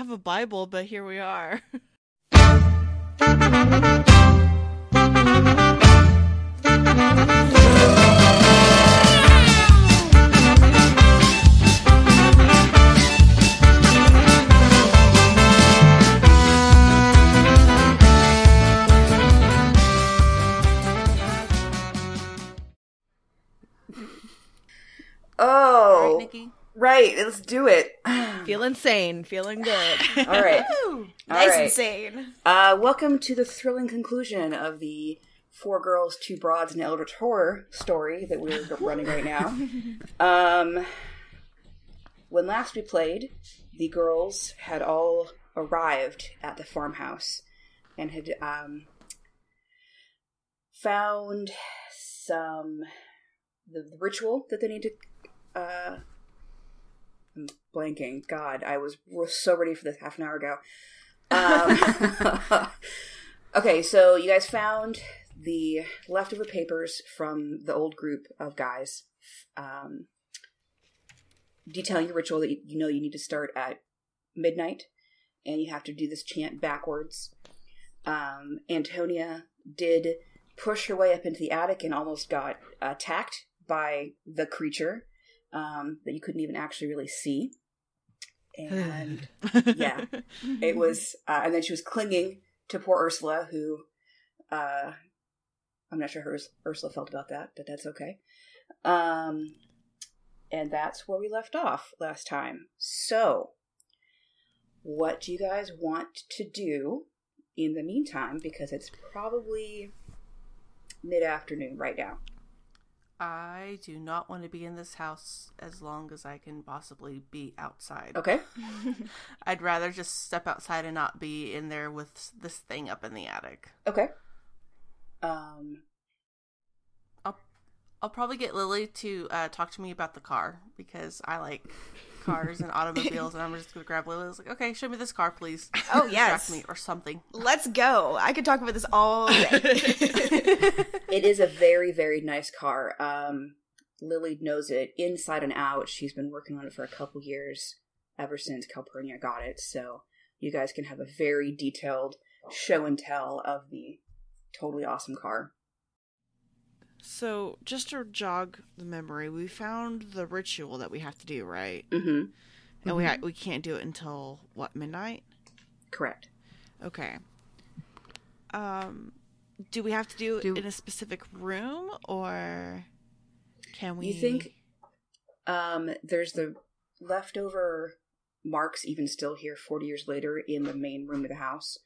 have a Bible, but here we are. right. Let's do it. Feeling sane, feeling good. All right. Nice right. and sane. Uh, welcome to the thrilling conclusion of the Four Girls, Two Broads, and Eldritch Horror story that we're running right now. Um, when last we played, the girls had all arrived at the farmhouse and had um, found some the, the ritual that they need to. Uh, I'm blanking. God, I was, so ready for this half an hour ago. Um, okay, so you guys found the leftover papers from the old group of guys um, detailing your ritual that you, you know you need to start at midnight, and you have to do this chant backwards. Um, Antonia did push her way up into the attic and almost got attacked by the creature um, that you couldn't even actually really see. And yeah, it was, uh, and then she was clinging to poor Ursula, who uh, I'm not sure how Urs- Ursula felt about that, but that's okay. Um, and that's where we left off last time. So, what do you guys want to do in the meantime? Because it's probably mid afternoon right now. I do not want to be in this house as long as I can possibly be outside. Okay. I'd rather just step outside and not be in there with this thing up in the attic. Okay. Um. I'll I'll probably get Lily to uh, talk to me about the car because I like cars and automobiles, and I'm just gonna grab Lily. I was like, okay, show me this car, please. Oh, Distract yes. me or something. Let's go. I could talk about this all day. It is a very, very nice car. Um, Lily knows it inside and out. She's been working on it for a couple years, ever since Calpurnia got it. So you guys can have a very detailed show and tell of the totally awesome car. So, just to jog the memory, we found the ritual that we have to do, right? Mm-hmm. And we ha- we can't do it until what midnight? Correct. Okay. Um, do we have to do it in a specific room, or can we? You think um, there's the leftover marks even still here 40 years later in the main room of the house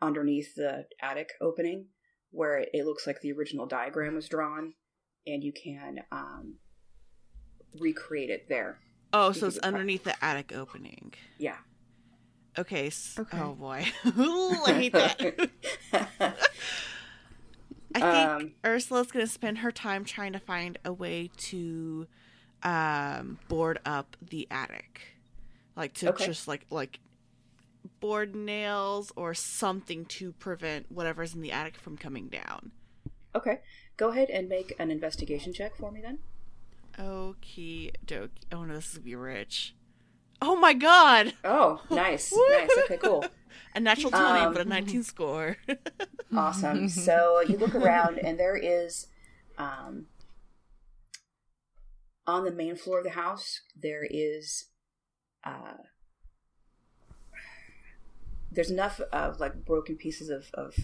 underneath the attic opening where it, looks like the original diagram was drawn and you can um, recreate it there. Oh, you so it's underneath the attic opening. Yeah. Okay. s- Okay. Oh boy, I hate that. I think um, Ursula's gonna spend her time trying to find a way to um board up the attic. Like to Okay. just like like board nails or something to prevent whatever's in the attic from coming down. okay. Go ahead and make an investigation check for me then. Okie dokie. Oh no, this is gonna be rich. Oh my god! Oh, nice. nice. Okay, cool. A natural 20, Um, but a 19 score. Awesome. so you look around, and there is, um, on the main floor of the house, there is, uh, there's enough of like broken pieces of, of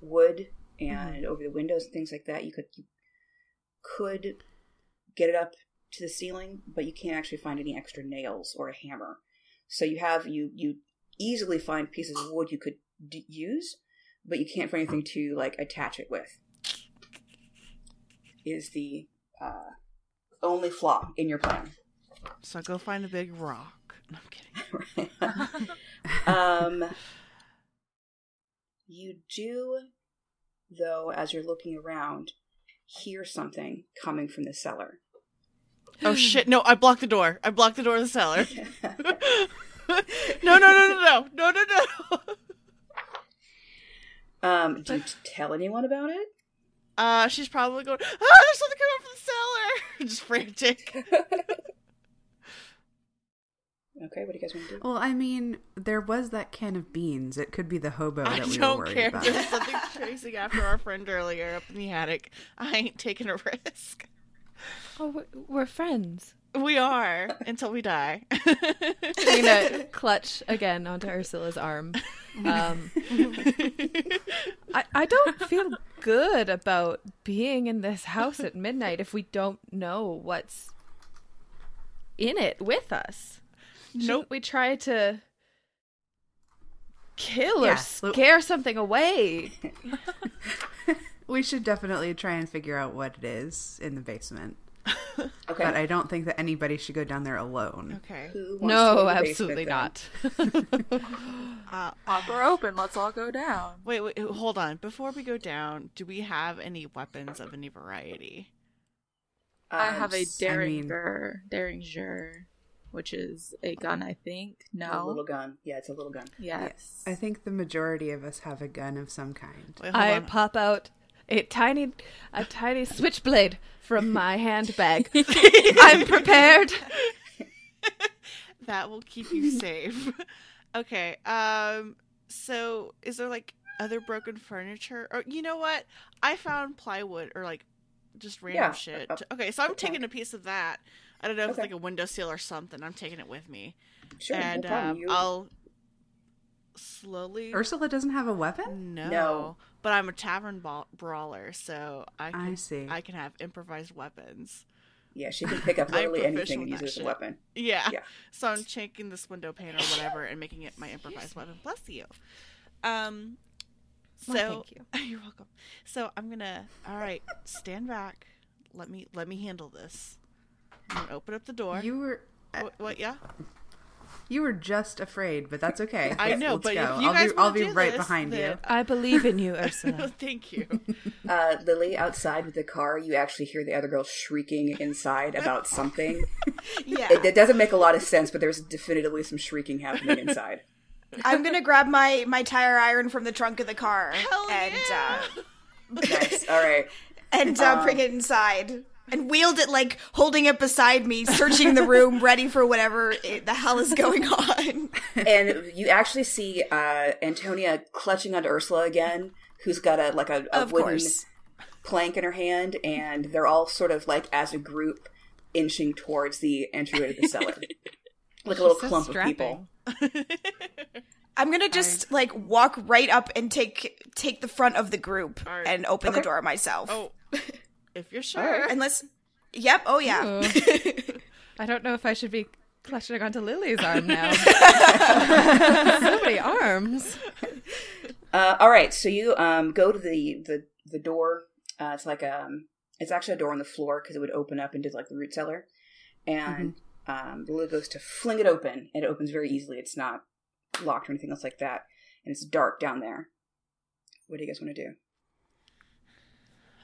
wood and over the windows and things like that. You could you could get it up to the ceiling, but you can't actually find any extra nails or a hammer. So you have you you easily find pieces of wood you could d- use, but you can't find anything to like attach it with. Is the uh, only flaw in your plan. so go find a big rock. No, I'm kidding. um, you do, though, as you're looking around, hear something coming from the cellar. Oh shit! No, I blocked the door. I blocked the door of the cellar. no, no, no, no, no, no, no, no. um, do you tell anyone about it? Uh, she's probably going. Ah, there's something coming from the cellar. Just frantic. Okay, what do you guys want to do? Well, I mean, there was that can of beans. It could be the hobo I that we don't worried care. about. There was something chasing after our friend earlier up in the attic. I ain't taking a risk. Oh, we're, we're friends. We are until we die. I'm clutch again onto Ursula's arm. Um, I I don't feel good about being in this house at midnight if we don't know what's in it with us. Shouldn't Nope. we try to kill or Yeah, scare something away? We should definitely try and figure out what it is in the basement. Okay. But I don't think that anybody should go down there alone. okay. Who wants to go No, to the basement absolutely then? not. Hopper open. Let's all go down. Wait, wait, hold on. Before we go down, do we have any weapons of any variety? I Um, have a s- Derringer, Derringer, which is a gun, I think. No. A little gun. Yeah, it's a little gun. Yes. I think the majority of us have a gun of some kind. Wait, I on. pop out a tiny, a tiny switchblade from my handbag. I'm prepared. that will keep you safe. okay. Um. So, is there like other broken furniture, or you know what? I found plywood or like just random Yeah, shit. uh, okay, so I'm okay. taking a piece of that. I don't know if it's like a windowsill or something. I'm taking it with me, Sure, and no um, You- I'll slowly. Ursula doesn't have a weapon? No, No. but I'm a tavern ba- brawler, so I can, I see. I can have improvised weapons. yeah, she can pick up literally anything and use it as a weapon. Yeah. Yeah. So I'm taking this window pane or whatever and making it my improvised weapon. Bless you. Um. So Well, thank you. you're welcome. So I'm gonna. All right, stand back. Let me let me handle this. I'm open up the door. You were what, what? Yeah. you were just afraid, but that's okay. I know, let's but go. if you I'll guys be I'll be do right this, behind you. I believe in you, Ursula. Thank you. Uh, Lily, outside with the car, you actually hear the other girl shrieking inside about something. Yeah. It, it doesn't make a lot of sense, but there's definitively some shrieking happening inside. I'm gonna grab my my tire iron from the trunk of the car Hell and yeah. nice. All right. uh, and uh, bring it inside and wield it like holding it beside me, searching the room, ready for whatever it, the hell is going on. and you actually see uh, Antonia clutching onto Ursula again, who's got a like a, a wooden course. plank in her hand, and they're all sort of like as a group inching towards the entryway to the cellar, like a little so clump of people. I'm gonna just like walk right up and take take the front of the group All right. and open the door myself. Oh, if you're sure. right. Unless, yep, oh yeah. I don't know if I should be clutching onto Lily's arm now. so many arms. Uh, all right, so you um, go to the the the door. Uh, it's like um, it's actually a door on the floor because it would open up into like the root cellar, and um, Lily goes to fling it open, and it opens very easily. It's not locked or anything else like that, and it's dark down there. What do you guys want to do?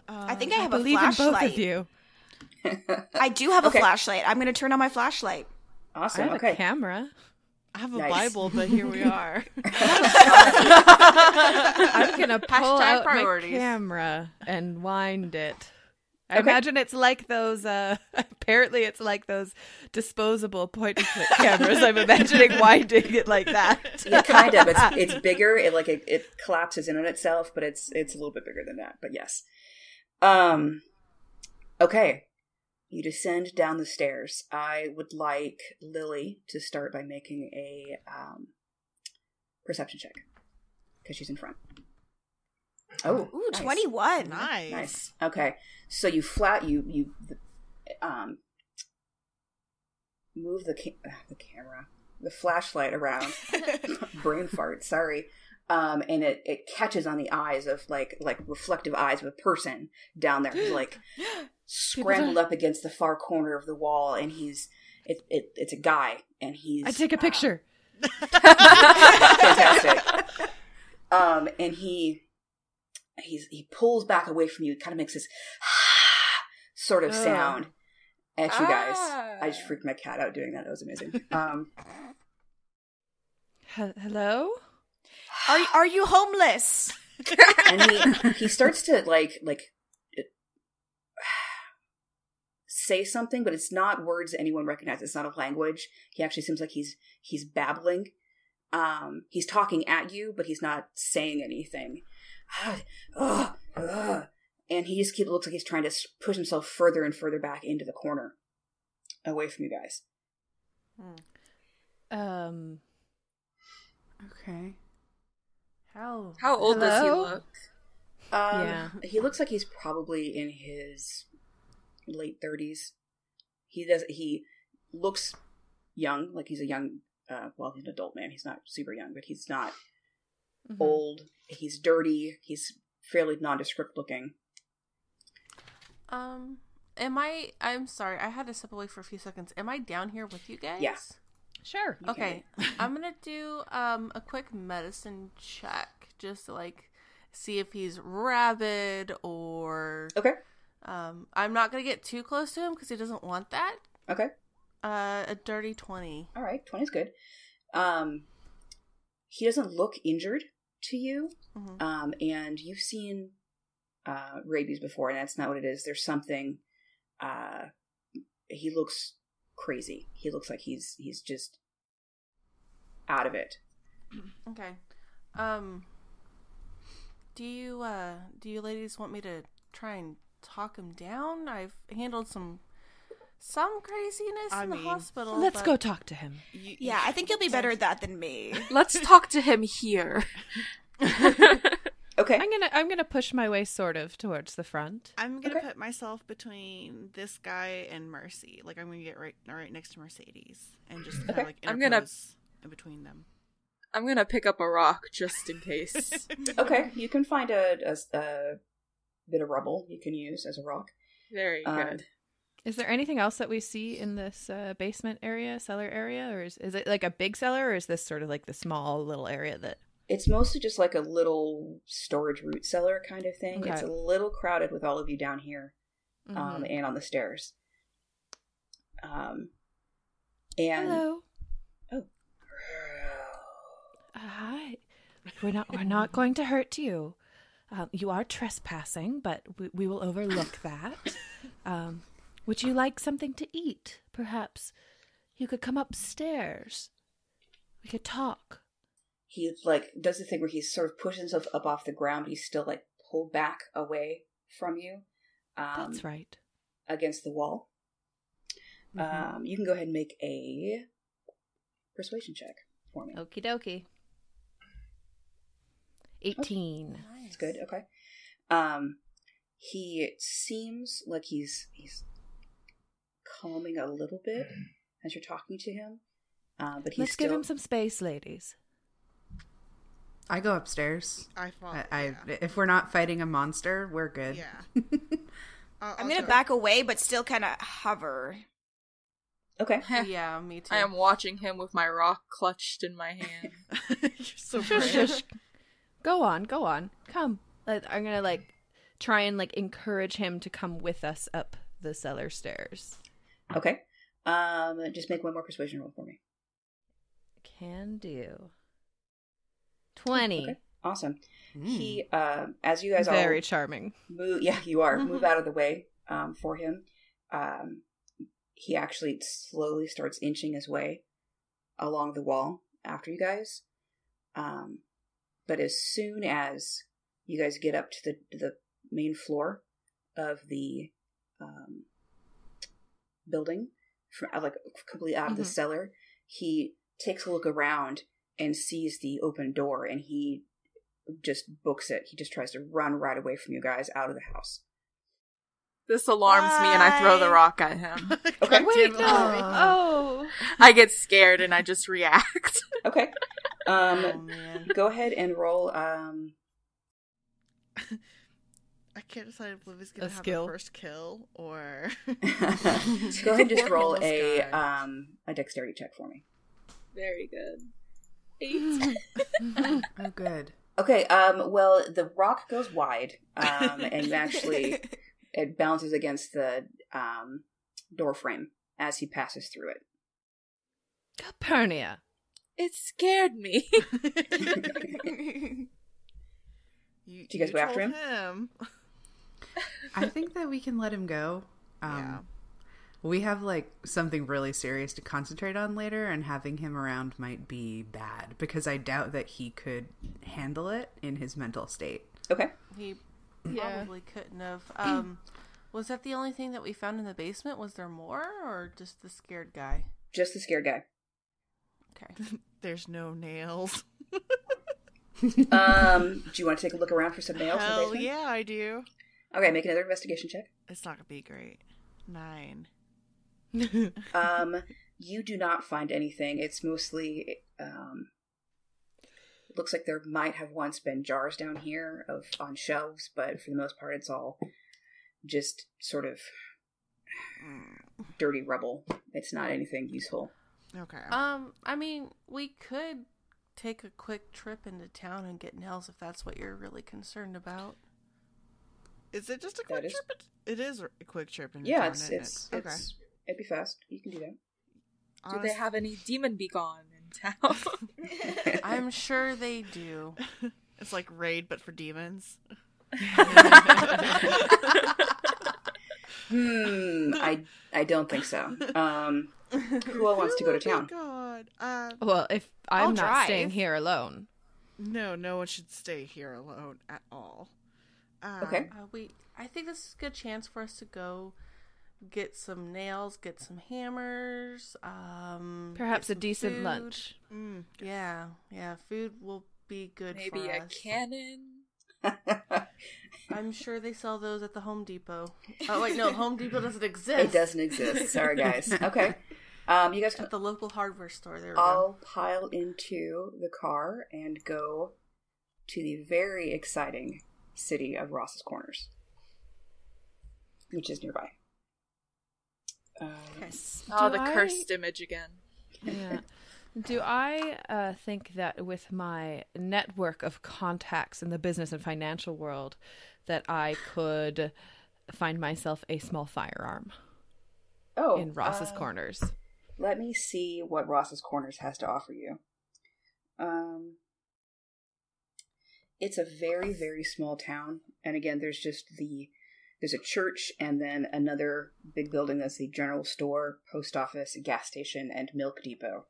I think I I have a believe in both flashlight. of you. I do have Okay. a flashlight. I'm gonna turn on my flashlight. I awesome. have Okay. a camera. I have a Nice. Bible, but here we are. I'm gonna pull Hashtag out priorities. my camera and wind it. I Okay. imagine it's like those. uh Apparently, it's like those disposable point and click cameras. I'm imagining winding it like that. yeah, kind of. It's it's bigger. It like it, it collapses in on itself, but it's it's a little bit bigger than that. But yes. Um. Okay. You descend down the stairs. I would like Lily to start by making a um, perception check because she's in front. Oh, Ooh, nice. 21. nice. Nice. Okay. So you flat you you um move the ca- uh, the camera, the flashlight around. Brain fart. Sorry. Um, and it, it catches on the eyes of like like reflective eyes of a person down there who's like scrambled up against the far corner of the wall, and he's it, it it's a guy, and he's I take a uh, picture. fantastic. um, and he he's he pulls back away from you. Kind of makes this sort of sound at you guys. I just freaked my cat out doing that. That was amazing. Um, He- Hello. Are are you homeless? and he he starts to like like say something, but it's not words anyone recognizes. It's not a language. He actually seems like he's he's babbling. Um, he's talking at you, but he's not saying anything. Ugh, ugh. And he just keeps looks like he's trying to push himself further and further back into the corner, away from you guys. Um, Okay. How How old does he look? Um, Yeah. he looks like he's probably in his late thirties. He does. He looks young, like he's a young. Uh, well, he's an adult man. He's not super young, but he's not mhm. old. He's dirty. He's fairly nondescript looking. Um, am I? I'm sorry, I had to step away for a few seconds. Am I down here with you guys? Yeah. Sure. Okay, I'm gonna do um a quick medicine check just to like see if he's rabid or Okay. um. I'm not gonna get too close to him because he doesn't want that. Okay. Uh, a dirty twenty. All right. Twenty's good. Um, he doesn't look injured to you. Mhm. Um, and you've seen uh, rabies before, and that's not what it is. There's something. Uh, he looks crazy. He looks like he's he's just out of it. Okay. Um. Do you uh do you ladies want me to try and talk him down? I've handled some some craziness I in the mean, hospital. Let's but- go talk to him. You- Yeah, I think you'll be better at that than me. Let's talk to him here. Okay. I'm gonna I'm gonna push my way sort of towards the front. I'm gonna Okay. put myself between this guy and Mercy. Like I'm gonna get right right next to Mercedes and just kind of Okay. like I'm gonna- in between them. I'm gonna pick up a rock just in case. Okay. You can find a, a, a bit of rubble you can use as a rock. Very Um, good. Is there anything else that we see in this uh, basement area, cellar area, or is is it like a big cellar, or is this sort of like the small little area that? It's mostly just like a little storage root cellar kind of thing. Okay. It's a little crowded with all of you down here um, Mhm. and on the stairs. Um, and Hello. Oh. Uh, hi. We're not we're not going to hurt you. Um, you are trespassing, but we, we will overlook that. Um, would you like something to eat? Perhaps you could come upstairs. We could talk. He like does the thing where he sort of pushes himself up off the ground, but he's still like pulled back away from you. Um, That's right. Against the wall. Um, you can go ahead and make a persuasion check for me. Okie dokie. 18. That's good. Okay. Um, he seems like he's he's calming a little bit as you're talking to him, uh, but he's Let's still give him some space, ladies. I go upstairs. I fall. I, I yeah. if we're not fighting a monster, we're good. Yeah. I'll- I'm gonna back away, but still kind of hover. okay. Yeah, me too. I am watching him with my rock clutched in my hand. You're so brave. shush. Go on, go on. Come. I'm gonna like try and like encourage him to come with us up the cellar stairs. Okay. Um, just make one more persuasion roll for me. Can do. Twenty. Okay. Awesome. Mm. He, uh, as you guys Very all Very charming. move, yeah, you are move out of the way um, for him. Um, he actually slowly starts inching his way along the wall after you guys. Um, but as soon as you guys get up to the the main floor of the um, building, from, like completely out of the Mhm. cellar, he takes a look around and sees the open door, and he just books it. He just tries to run right away from you guys out of the house. This alarms me and I throw the rock at him. Okay. Wait, no. Oh. I get scared and I just react. Okay. Um, Oh go ahead and roll. Um, I can't decide if Livy's gonna A have skill. the first kill or. go ahead and just roll a um a dexterity check for me. Very good. Eight. Oh, good. Okay. Um. Well, the rock goes wide. Um. And you actually it bounces against the um door frame as he passes through it. Calpurnia. it scared me. You, Do you guys go after him? him? I think that we can let him go. Um, Yeah. We have like something really serious to concentrate on later, and having him around might be bad because I doubt that he could handle it in his mental state. Okay. He Yeah. probably couldn't have. Um, was that the only thing that we found in the basement? Was there more, or just the scared guy? Just the scared guy. Okay. There's no nails. Um, do you want to take a look around for some nails? in the Hell yeah, I do. Okay, make another investigation check. It's not gonna be great. Nine. Um, you do not find anything. It's mostly um, looks like there might have once been jars down here of on shelves, but for the most part, it's all just sort of dirty rubble. It's not anything useful. Okay. Um, I mean, we could take a quick trip into town and get nails if that's what you're really concerned about. is it just a quick is- trip? It is a quick trip. Into yeah, town, it's isn't it's okay. it's it'd be fast. You can do that. Do they have any demon be gone in town? I'm sure they do. It's like raid, but for demons. Hmm. I I don't think so. Um. Who all wants to go to Oh town? God. Um, well, if I'm I'll not drive. staying here alone, no, no one should stay here alone at all. Um, Okay. Uh, we, I think this is a good chance for us to go get some nails, get some hammers, um, perhaps a decent food. lunch. Mm. Yeah, yeah, food will be good. Maybe for a us. cannon? I'm sure they sell those at the Home Depot. Oh wait, no, Home Depot doesn't exist. it doesn't exist. Sorry, guys. Okay. Um. You guys can At the local hardware store. There we go. all pile into the car and go to the very exciting city of Ross's Corners, which is nearby. Uh, Oh, Do the I- cursed image again. Yeah. Do I uh, think that with my network of contacts in the business and financial world, that I could find myself a small firearm oh, in Ross's uh, Corners? Let me see what Ross's Corners has to offer you. Um, it's a very very small town, and again, there's just the there's a church and then another big building that's the general store, post office, gas station, and milk depot.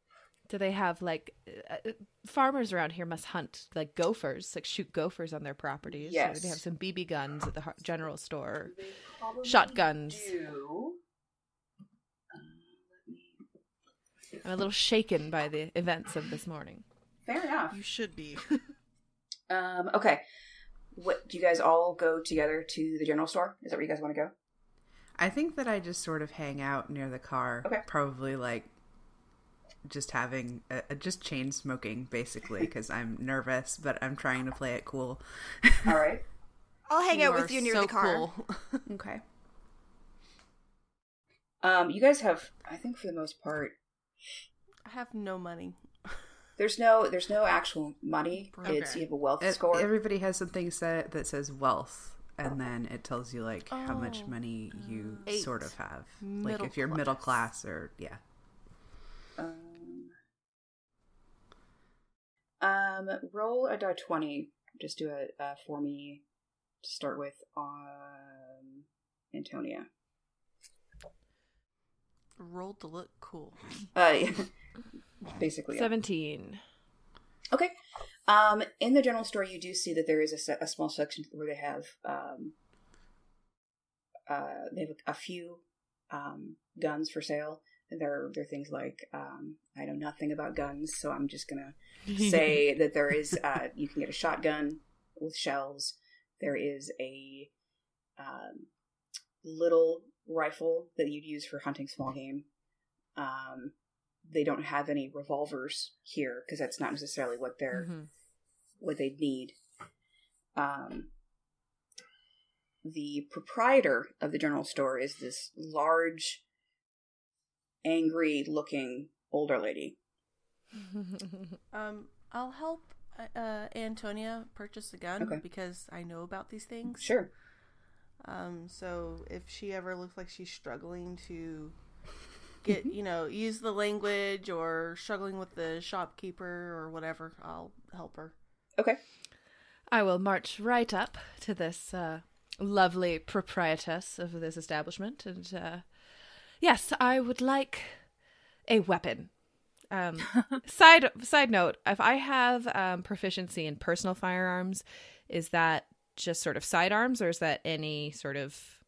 Do they have like uh, uh, farmers around here must hunt like gophers, like shoot gophers on their properties? Or Yes. They have some BB guns at the general store. Shotguns. Do. I'm a little shaken by the events of this morning. Fair enough. You should be. Um, okay. What do you guys all go together to the general store? Is that where you guys want to go? I think that I just sort of hang out near the car, Okay. probably like just having a, a- just chain smoking basically because I'm nervous, but I'm trying to play it cool. All right. I'll hang out with you near so the car. cool. okay. Um, you guys have, I think, for the most part, I have no money. There's no there's no actual money. It's you have a wealth It- score. everybody has something set that says wealth, and then it tells you like how much Oh. money you Eight. sort of have, Middle like if you're middle class. class or yeah. Um, um, roll a die twenty. Just do it uh, for me to start with. Um, Antonia. Rolled to look cool. Uh, basically. yeah. 17. Okay. Um, in the general store, you do see that there is a, se- a small section where they have um, uh, they have a, few um, guns for sale. There, there are things like um, I know nothing about guns, so I'm just gonna say that there is uh, you can get a shotgun with shells. There is a um, little rifle that you'd use for hunting small game. Um, they don't have any revolvers here because that's not necessarily what they're Mhm. what they need. Um, the proprietor of the general store is this large, angry-looking older lady. Um, I'll help uh, uh, Antonia purchase a gun Okay. because I know about these things. Sure. Um, so if she ever looks like she's struggling to get, you know, use the language or struggling with the shopkeeper or whatever, I'll help her. Okay. I will march right up to this uh, lovely proprietress of this establishment and uh, Yes, I would like a weapon. Um, side side note: If I have um, proficiency in personal firearms, is that just sort of sidearms, or is that any sort of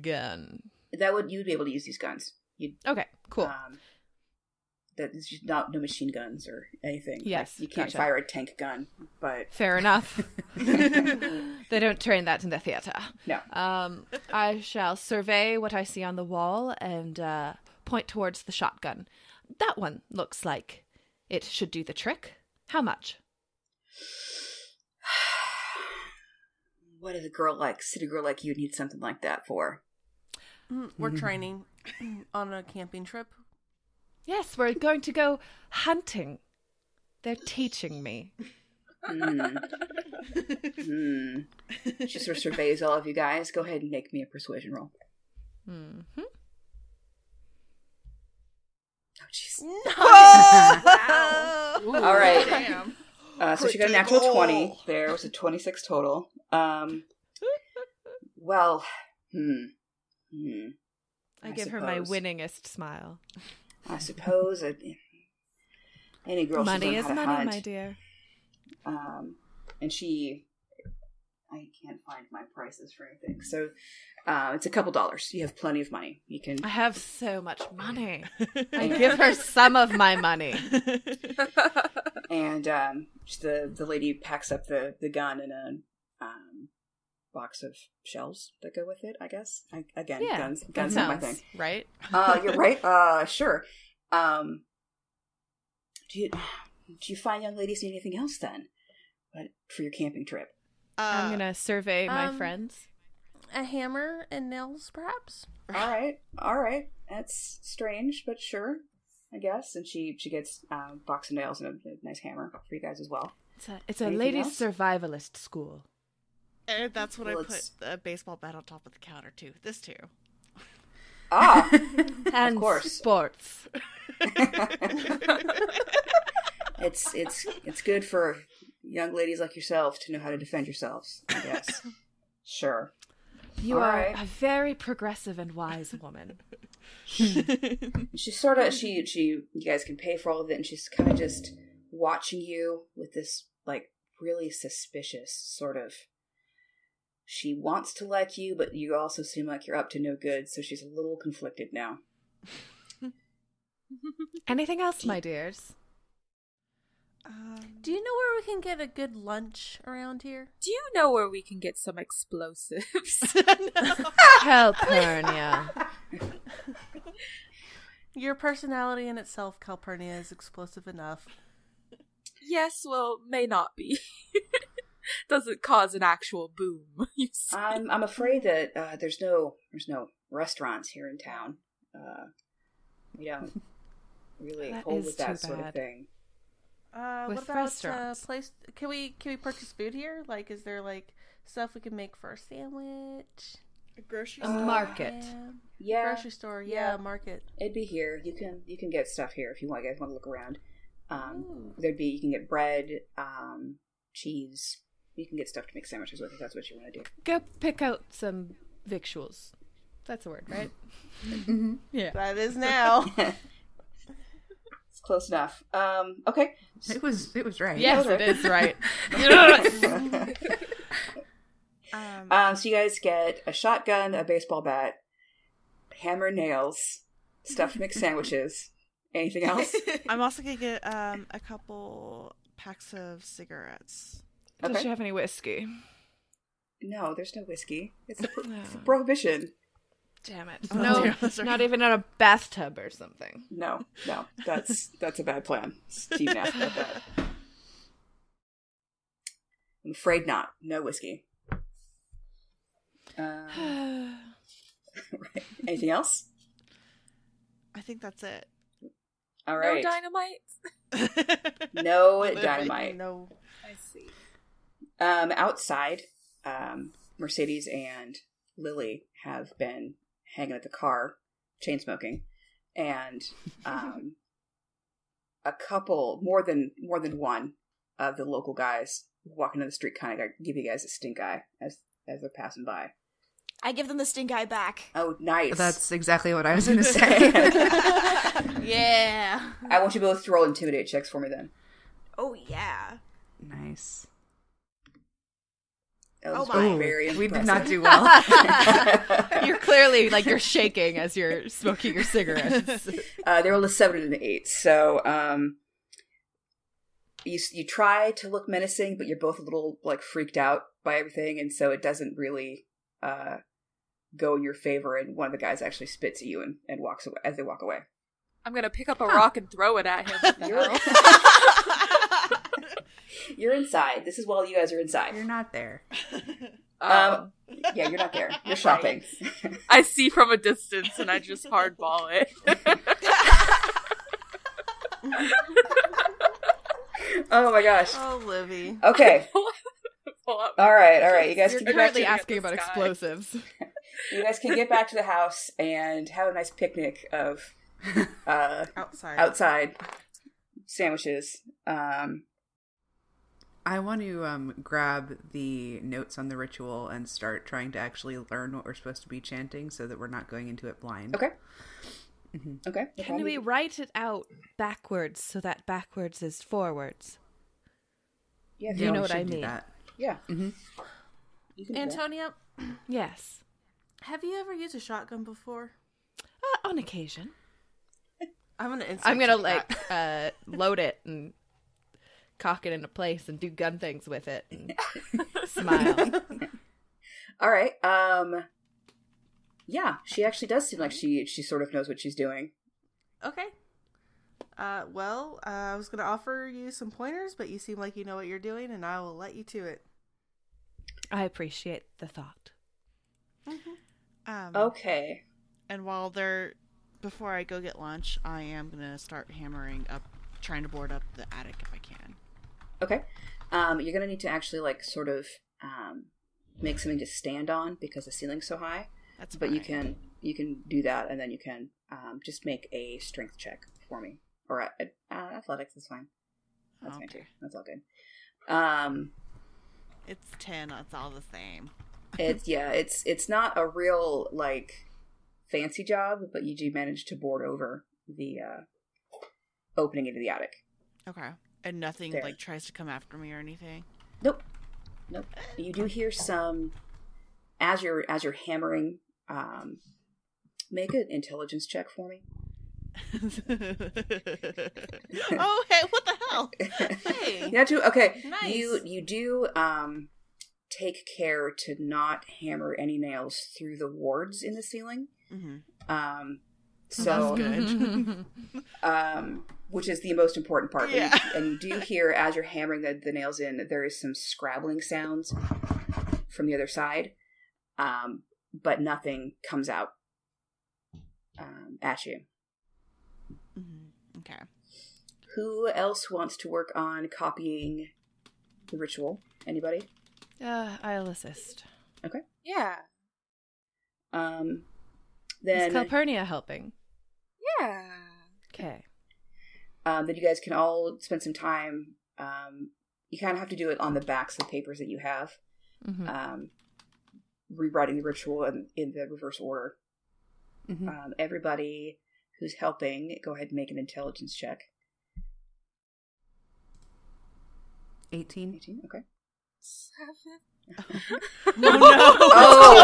gun? That would you'd be able to use these guns. You'd Okay, cool. um that is just not no machine guns or anything. Like, Yes, you can't gotcha. fire a tank gun, but Fair enough. they don't train that in the theater. no. Um, I shall survey what I see on the wall and uh, point towards the shotgun. That one looks like it should do the trick. How much? What does a girl like city girl like you need something like that for? Mm, We're training on a camping trip. Yes, we're going to go hunting. They're teaching me. Hmm. hmm. She sort of surveys all of you guys. Go ahead and make me a persuasion roll. Mm-hmm. Oh, jeez. No! All right. Damn. Uh, so she got a natural 20. There was a 26 total. Um, well, hmm. Hmm. I, I give her my winningest smile. I suppose a, any girl money is money, hunt. my dear. Um, and she, I can't find my prices for anything. So uh, it's a couple dollars. You have plenty of money. You can. I have so much money. I give her some of my money. And um, the the lady packs up the the gun in a um, box of shells that go with it. I guess. I, again, Yeah, guns that guns not my thing. right. Uh, you're right. Uh, sure. Um, do you do you find young ladies need anything else then? But for your camping trip. Uh, I'm gonna survey my um, friends. A hammer and nails, perhaps? All right, all right. That's strange, but sure, I guess. And she she gets uh, a box of nails and a, a nice hammer for you guys as well. It's a, it's a ladies' else? survivalist school. And that's what Well, I put it's- the baseball bat on top of the counter too. This too. Ah, And course. sports. it's it's it's good for young ladies like yourself to know how to defend yourselves. I guess. Sure. You All are right. a very progressive and wise woman. She sort of she she you guys can pay for all of it, and she's kind of just watching you with this like really suspicious sort of. She wants to like you, but you also seem like you're up to no good, so she's a little conflicted now. Anything else, my dears? Um, Do you know where we can get a good lunch around here? Do you know where we can get some explosives? Help, Calpurnia. Your personality in itself, Calpurnia, is explosive enough. yes, well, may not be. Doesn't cause an actual boom. You see. I'm I'm afraid that uh, there's no there's no restaurants here in town. Uh, we don't really That hold with that too sort of thing. Uh, With what about restaurants. Uh, place? Can we can we purchase food here? Like, is there like stuff we can make for a sandwich? a grocery A store. market. Yeah. Yeah, Grocery store. Yeah, yeah. market. It'd be here. You can you can get stuff here if you want. You guys want to look around. Um, Ooh. there'd be you can get bread, um, cheese. You can get stuff to make sandwiches with if that's what you want to do. Go pick out some victuals. That's a word, right? Yeah. That is now. It's close enough. Um, okay. It was it was right. Yes, right. it is right. Um, um, so you guys get a shotgun, a baseball bat, hammer nails, stuff to make sandwiches. Anything else? I'm also gonna get um a couple packs of cigarettes. Does Okay. she have any whiskey? No, there's no whiskey. It's a pro- No. it's a prohibition. Damn it. Oh, no, dear. Not even in a bathtub or something. No, no, that's that's a bad plan. Steve Nash about that. I'm afraid not. No whiskey. Uh, right. Anything else? I think that's it. All No dynamite? No dynamite. no. I see. Um, outside, um, Mercedes and Lily have been hanging at the car, chain smoking, and um, a couple more than more than one of the local guys walking down the street kind of give you guys a stink eye as as they're passing by. I give them the stink eye back. Oh, nice. That's exactly what I was going to say. Yeah. I want you both to roll intimidate checks for me then. Oh yeah. nice. That was Oh my. very We did not do well. You're clearly like you're shaking as you're smoking your cigarettes. Uh, they rolled a seven and an eight. So um, you you try to look menacing, but you're both a little like freaked out by everything, and so it doesn't really uh, go in your favor. And one of the guys actually spits at you and, and walks away as they walk away. I'm gonna pick up a rock and throw it at him. What the You're, inside. This is while you guys are inside. You're not there. Um, Um, yeah, you're not there. You're shopping. I see from a distance and I just hardball it. oh my gosh. Oh, Livy. Okay. All right. All right. You guys You're can currently asking about sky. explosives. you guys can get back to the house and have a nice picnic of uh, Outside. outside sandwiches. Um, I want to um, grab the notes on the ritual and start trying to actually learn what we're supposed to be chanting so that we're not going into it blind. okay. Okay. no Can we write it out backwards so that backwards is forwards? Yeah. You Yeah, know what I mean. that. Yeah. You can do that. Antonia, Yes. have you ever used a shotgun before? Uh, on occasion. I'm gonna. I'm gonna like uh, load it and cock it into place and do gun things with it and smile. All right. Um, yeah, she actually does seem like she she sort of knows what she's doing. Okay. Uh, well, uh, I was gonna offer you some pointers, but you seem like you know what you're doing, and I will let you to it. I appreciate the thought. Um, Okay. And while they're before I go get lunch, I am gonna start hammering up, trying to board up the attic if I can. Okay. Um, you're gonna need to actually like sort of um make something to stand on because the ceiling's so high. That's But you can you can do that, and then you can um just make a strength check for me or uh, uh, athletics is fine. That's fine too. That's all good. Um, It's ten. It's all the same. it's yeah, it's it's not a real like fancy job, but you do manage to board over the uh opening into the attic. Okay. And nothing There. like tries to come after me or anything. Nope. Nope. You do hear some as you're as you're hammering, um make an intelligence check for me. oh hey, what the hell? Hey. Yeah, too okay. Nice. You you do um take care to not hammer any nails through the wards in the ceiling. Mm-hmm. Um so That's good. um, which is the most important part. Yeah. And, you, and you do hear as you're hammering the, the nails in, there is some scrabbling sounds from the other side, um, but nothing comes out um, at you. Mhm. Okay. Who else wants to work on copying the ritual? Anybody? Uh, I'll assist. Okay. Yeah. Um, Is Calpurnia helping? Yeah. Okay. um, then you guys can all spend some time. Um, you kind of have to do it on the backs of papers that you have. Mhm. um, rewriting the ritual in, in the reverse order. Mhm. Um, everybody who's helping, go ahead and make an intelligence check. 18. 18, okay. Seven. No, no. Oh,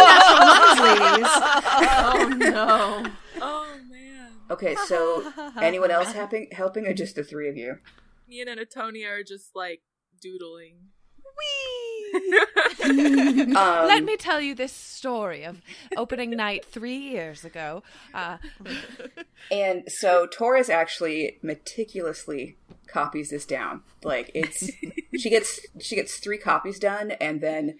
oh no. Man. okay. So, anyone else helping, helping, or just the three of you? Me and Antonia are just like doodling. Um, Let me tell you this story of opening night three years ago. Uh, And so Torres actually meticulously copies this down. Like it's she gets she gets three copies done, and then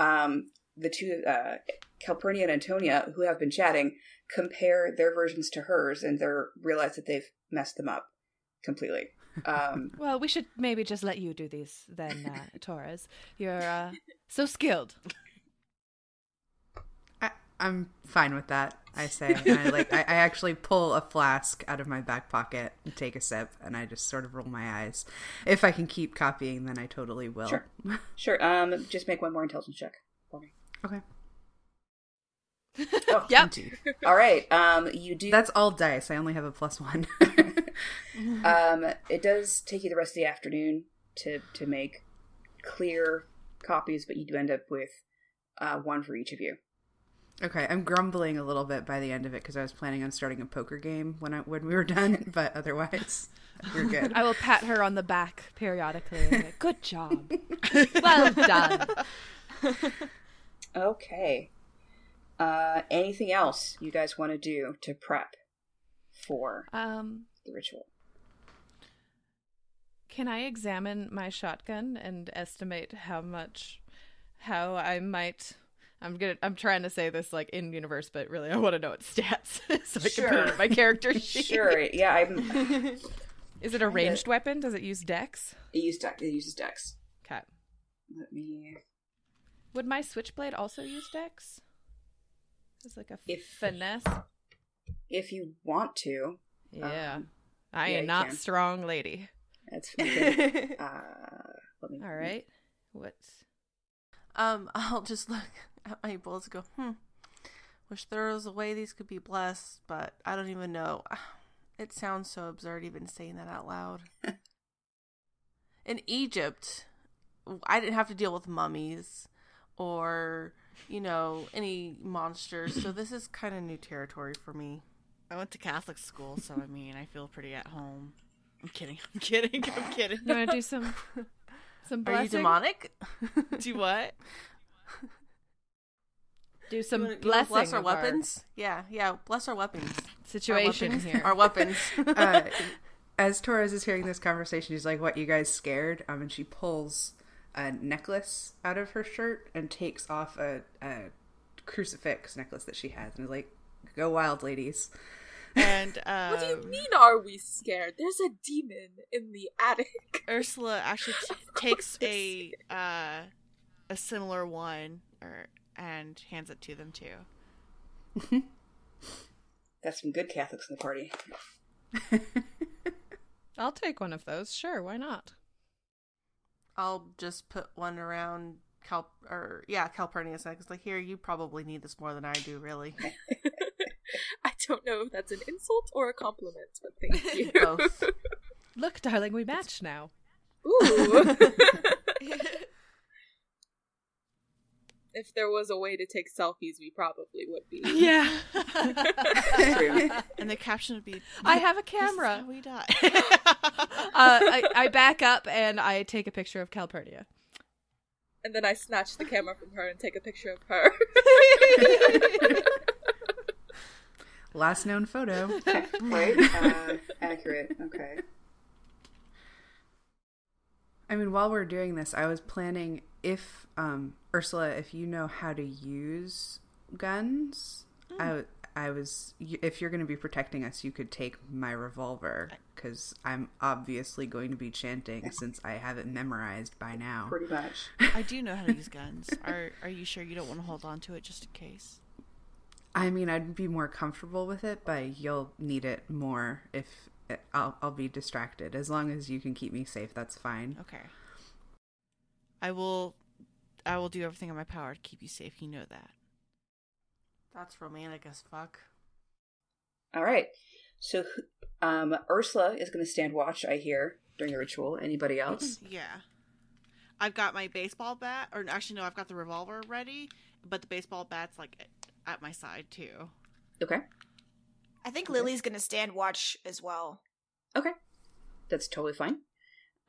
um, the two uh, Calpurnia and Antonia, who have been chatting, compare their versions to hers, and they're realize that they've messed them up completely. Um, well, we should maybe just let you do these then, uh, Torres. You're uh, so skilled. I, I'm fine with that. I say, and I like. I, I actually pull a flask out of my back pocket and take a sip, and I just sort of roll my eyes. If I can keep copying, then I totally will. Sure. sure. Um, just make one more intelligence check for me. Okay. Oh, Yep. All right. Um, you do. That's all dice. I only have a plus one. um, it does take you the rest of the afternoon to to make clear copies, but you do end up with uh, one for each of you. okay, I'm grumbling a little bit by the end of it because I was planning on starting a poker game when I when we were done, but otherwise, we're good. I will pat her on the back periodically. And say, Good job. well done. Okay. Uh, anything else you guys want to do to prep for Um, the ritual? can I examine my shotgun and estimate how much, how I might? I'm gonna. I'm trying to say this like in universe, but really, I want to know its stats so I can put it in my character sheet. Sure. Yeah, I'm. Is it a ranged weapon? Does it use dex? It uses dex. It uses dex. Okay. Let me. Would my switchblade also use dex? It's like a If- finesse. If you want to, Yeah. Um, I yeah, am not can. strong lady. that's. You uh, let me. All right. What? Um, I'll just look at my bullets and go, hmm. Wish there was a way these could be blessed, but I don't even know. It sounds so absurd even saying that out loud. In Egypt, I didn't have to deal with mummies or, you know, any monsters, so this is kind of new territory for me. I went to Catholic school, so I mean, I feel pretty at home. I'm kidding. I'm kidding. I'm kidding. You want to do some some Are you demonic? Do what? Do some You wanna- blessing bless our of our weapons? Yeah, yeah, bless our weapons. situation our weapons. here. Our weapons. uh, as Torres is hearing this conversation, she's like, "What? You guys scared?" Um, and she pulls a necklace out of her shirt and takes off a, a crucifix necklace that she has, and is like, "Go wild, ladies." And um, What do you mean, are we scared? There's a demon in the attic. Ursula actually t- takes a uh, a similar one, or and hands it to them too. Got some good Catholics in the party. I'll take one of those. Sure, why not? I'll just put one around Cal or yeah, Calpurnia's neck. It's like here, you probably need this more than I do, really. I don't know if that's an insult or a compliment, but thank you. Both. Look, darling, we match now. Ooh. If there was a way to take selfies, we probably would be. Yeah. And the caption would be, I have a "This is camera. how we die." uh, I, I back up and I take a picture of Calpurnia. And then I snatch the camera from her and take a picture of her. Last known photo. right? Uh, accurate. Okay. I mean, while we're doing this, I was planning if um, Ursula, if you know how to use guns, I I was if you're going to be protecting us, you could take my revolver because I'm obviously going to be chanting since I have it memorized by now. Pretty much. I do know how to use guns. Are Are you sure you don't want to hold on to it just in case? I mean, I'd be more comfortable with it, but you'll need it more if I'll I'll be distracted. As long as you can keep me safe, that's fine. Okay. I will. I will do everything in my power to keep you safe. You know that. That's romantic as fuck. All right. So, um, Ursula is going to stand watch. I hear during the ritual. Anybody else? Yeah. I've got my baseball bat, or actually, no, I've got the revolver ready, but the baseball bat's like at my side too. Okay. I think Lily's gonna stand watch as well. Okay. That's totally fine.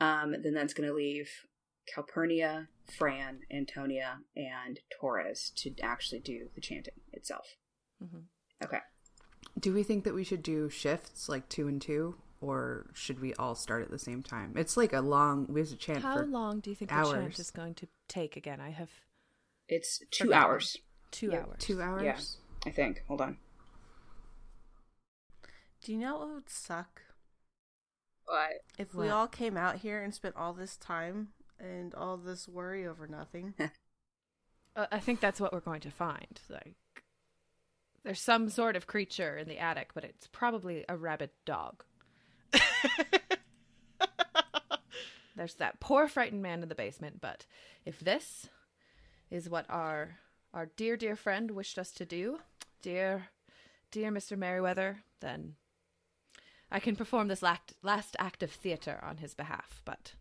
Um, then that's going to leave Calpurnia, Fran, Antonia, and Torres to actually do the chanting itself. Mhm. Okay. Do we think that we should do shifts like two and two, or should we all start at the same time? It's like a long. We have to chant How for long do you think the chant is going to take again? I have It's two Forgotten. hours, two Yeah, hours. two hours. Yeah. I think. Hold on. Do you know what would suck? But If we What? all came out here and spent all this time and all this worry over nothing. Uh, I think that's what we're going to find. Like, there's some sort of creature in the attic, but it's probably a rabid dog. There's that poor frightened man in the basement, but if this is what our our dear dear friend wished us to do, dear, dear Mr. Merriweather, then I can perform this last, last act of theater on his behalf, but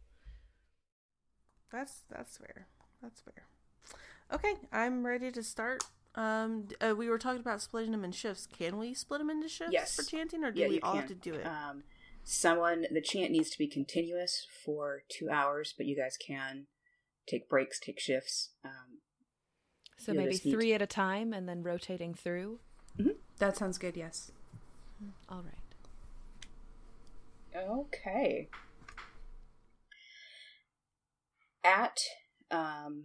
That's that's fair. That's fair. Okay, I'm ready to start. Um, uh, we were talking about splitting them in shifts. Can we split them into shifts Yes. for chanting, or do Yeah, we you all can. have to do it? Um, someone the chant needs to be continuous for two hours, but you guys can take breaks, take shifts. Um, so maybe that's neat. three at a time and then rotating through. That sounds good. Yes. All right. Okay. At um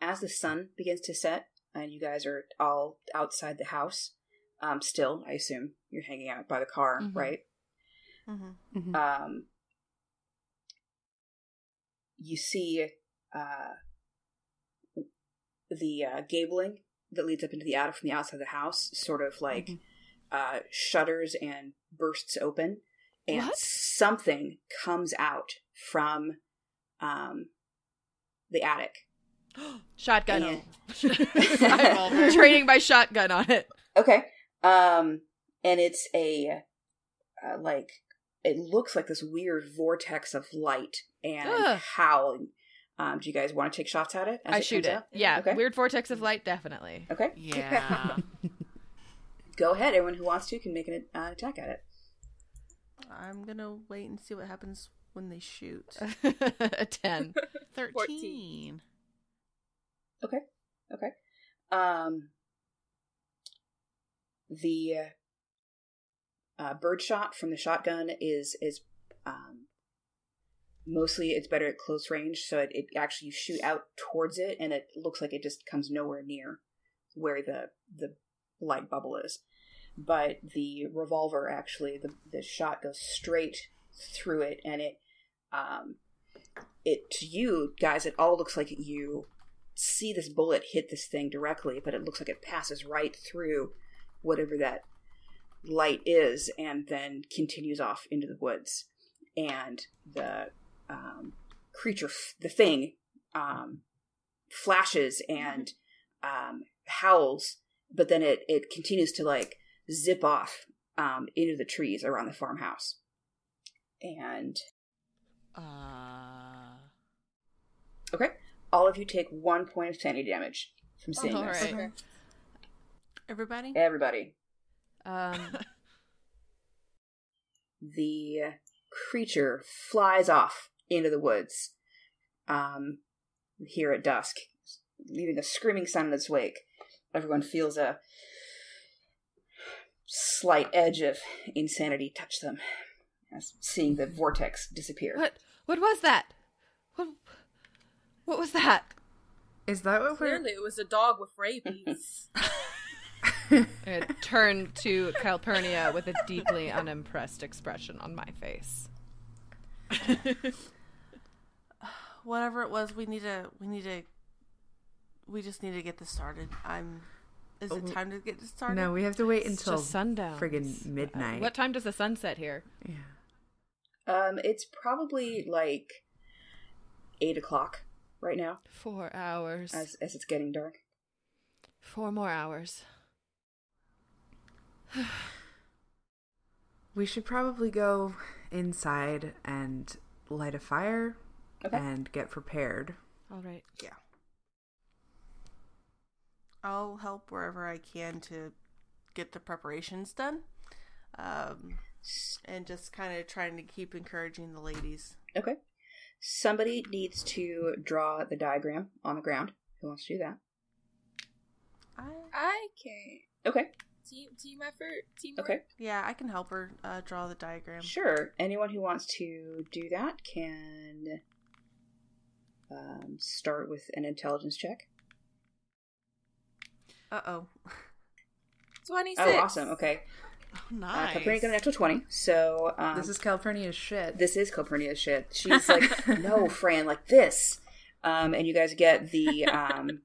as the sun begins to set and you guys are all outside the house, um still, I assume you're hanging out by the car, Mhm. right? mm-hmm. Mhm. Um you see uh the uh, gabling that leads up into the attic from the outside of the house sort of like Mhm. uh, shutters and bursts open, and What? something comes out from um, the attic. Shotgun. And- I'm training my shotgun on it. Okay, um, and it's a uh, like it looks like this weird vortex of light and Ugh. howling. Um, do you guys want to take shots at it? as I shoot it. out? Yeah. Okay. Weird vortex of light, definitely. Okay. Yeah. Go ahead. Everyone who wants to can make an uh, attack at it. I'm gonna wait and see what happens when they shoot. a 10. 13. Okay. Okay. Um, the uh, bird shot from the shotgun is is um, mostly it's better at close range, so it, it actually you shoot out towards it, and it looks like it just comes nowhere near where the the light bubble is. But the revolver actually the the shot goes straight through it, and it um it to you guys it all looks like you see this bullet hit this thing directly, but it looks like it passes right through whatever that light is and then continues off into the woods. And the um, creature, the thing, um, flashes and um, howls, but then it, it continues to like zip off um, into the trees around the farmhouse. And Uh, okay, all of you take one point of sanity damage from seeing All this. right. Everybody, Everybody. Um, the creature flies off into the woods um, here at dusk, leaving a screaming sound in its wake. Everyone feels a slight edge of insanity touch them as seeing the vortex disappear. what what was that? What what was that? Is that what we're? Clearly, it was a dog with rabies. it turned to Calpurnia with a deeply unimpressed expression on my face. whatever it was, we need to. We need to. We just need to get this started. I'm. Is it oh. time to get this started? No, we have to wait until sundown. friggin' uh, midnight. What time does the sun set here? Yeah. Um, it's probably like eight o'clock right now, Four hours. as as it's getting dark. Four more hours. We should probably go inside and light a fire Okay. and get prepared. All right. Yeah. I'll help wherever I can to get the preparations done, um, and just kind of trying to keep encouraging the ladies. Okay. Somebody needs to draw the diagram on the ground. Who wants to do that? I I can. Okay. Team, team effort. Team. Okay. yeah, I can help her uh, draw the diagram. Sure. Anyone who wants to do that can um, start with an intelligence check. Uh oh. Twenty Oh, six. awesome. Okay. Oh, Uh. Calpurnia got a natural 20. So um, this is Calpurnia's shit. this is Calpurnia's shit. She's like, no, Fran, like this. Um, and you guys get the um,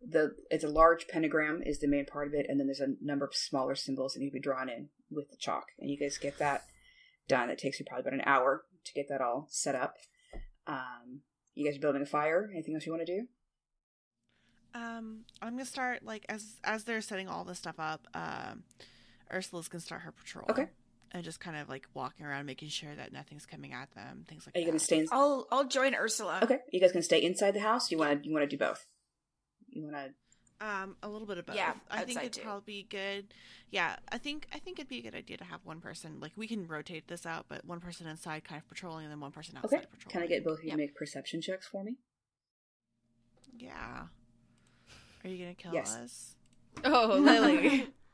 the it's a large pentagram is the main part of it, and then there's a number of smaller symbols that need to be drawn in with the chalk, and you guys get that done. It takes you probably about an hour to get that all set up. Um, you guys are building a fire. Anything else you want to do? Um, I'm gonna start like as as they're setting all this stuff up. Um, Ursula's gonna start her patrol. Okay. And just kind of like walking around, making sure that nothing's coming at them, things like Are you that. going to stay? In- I'll I'll join Ursula. okay, you guys going to stay inside the house? You want to you want to do both? You want to? Um, a little bit of both. Yeah, I think it'd too. probably be good. Yeah, I think I think it'd be a good idea to have one person. Like we can rotate this out, but one person inside, kind of patrolling, and then one person outside Okay. patrolling. Can I get both of you Yep. to make perception checks for me? Yeah. Are you gonna kill Yes. us? Oh, Lily.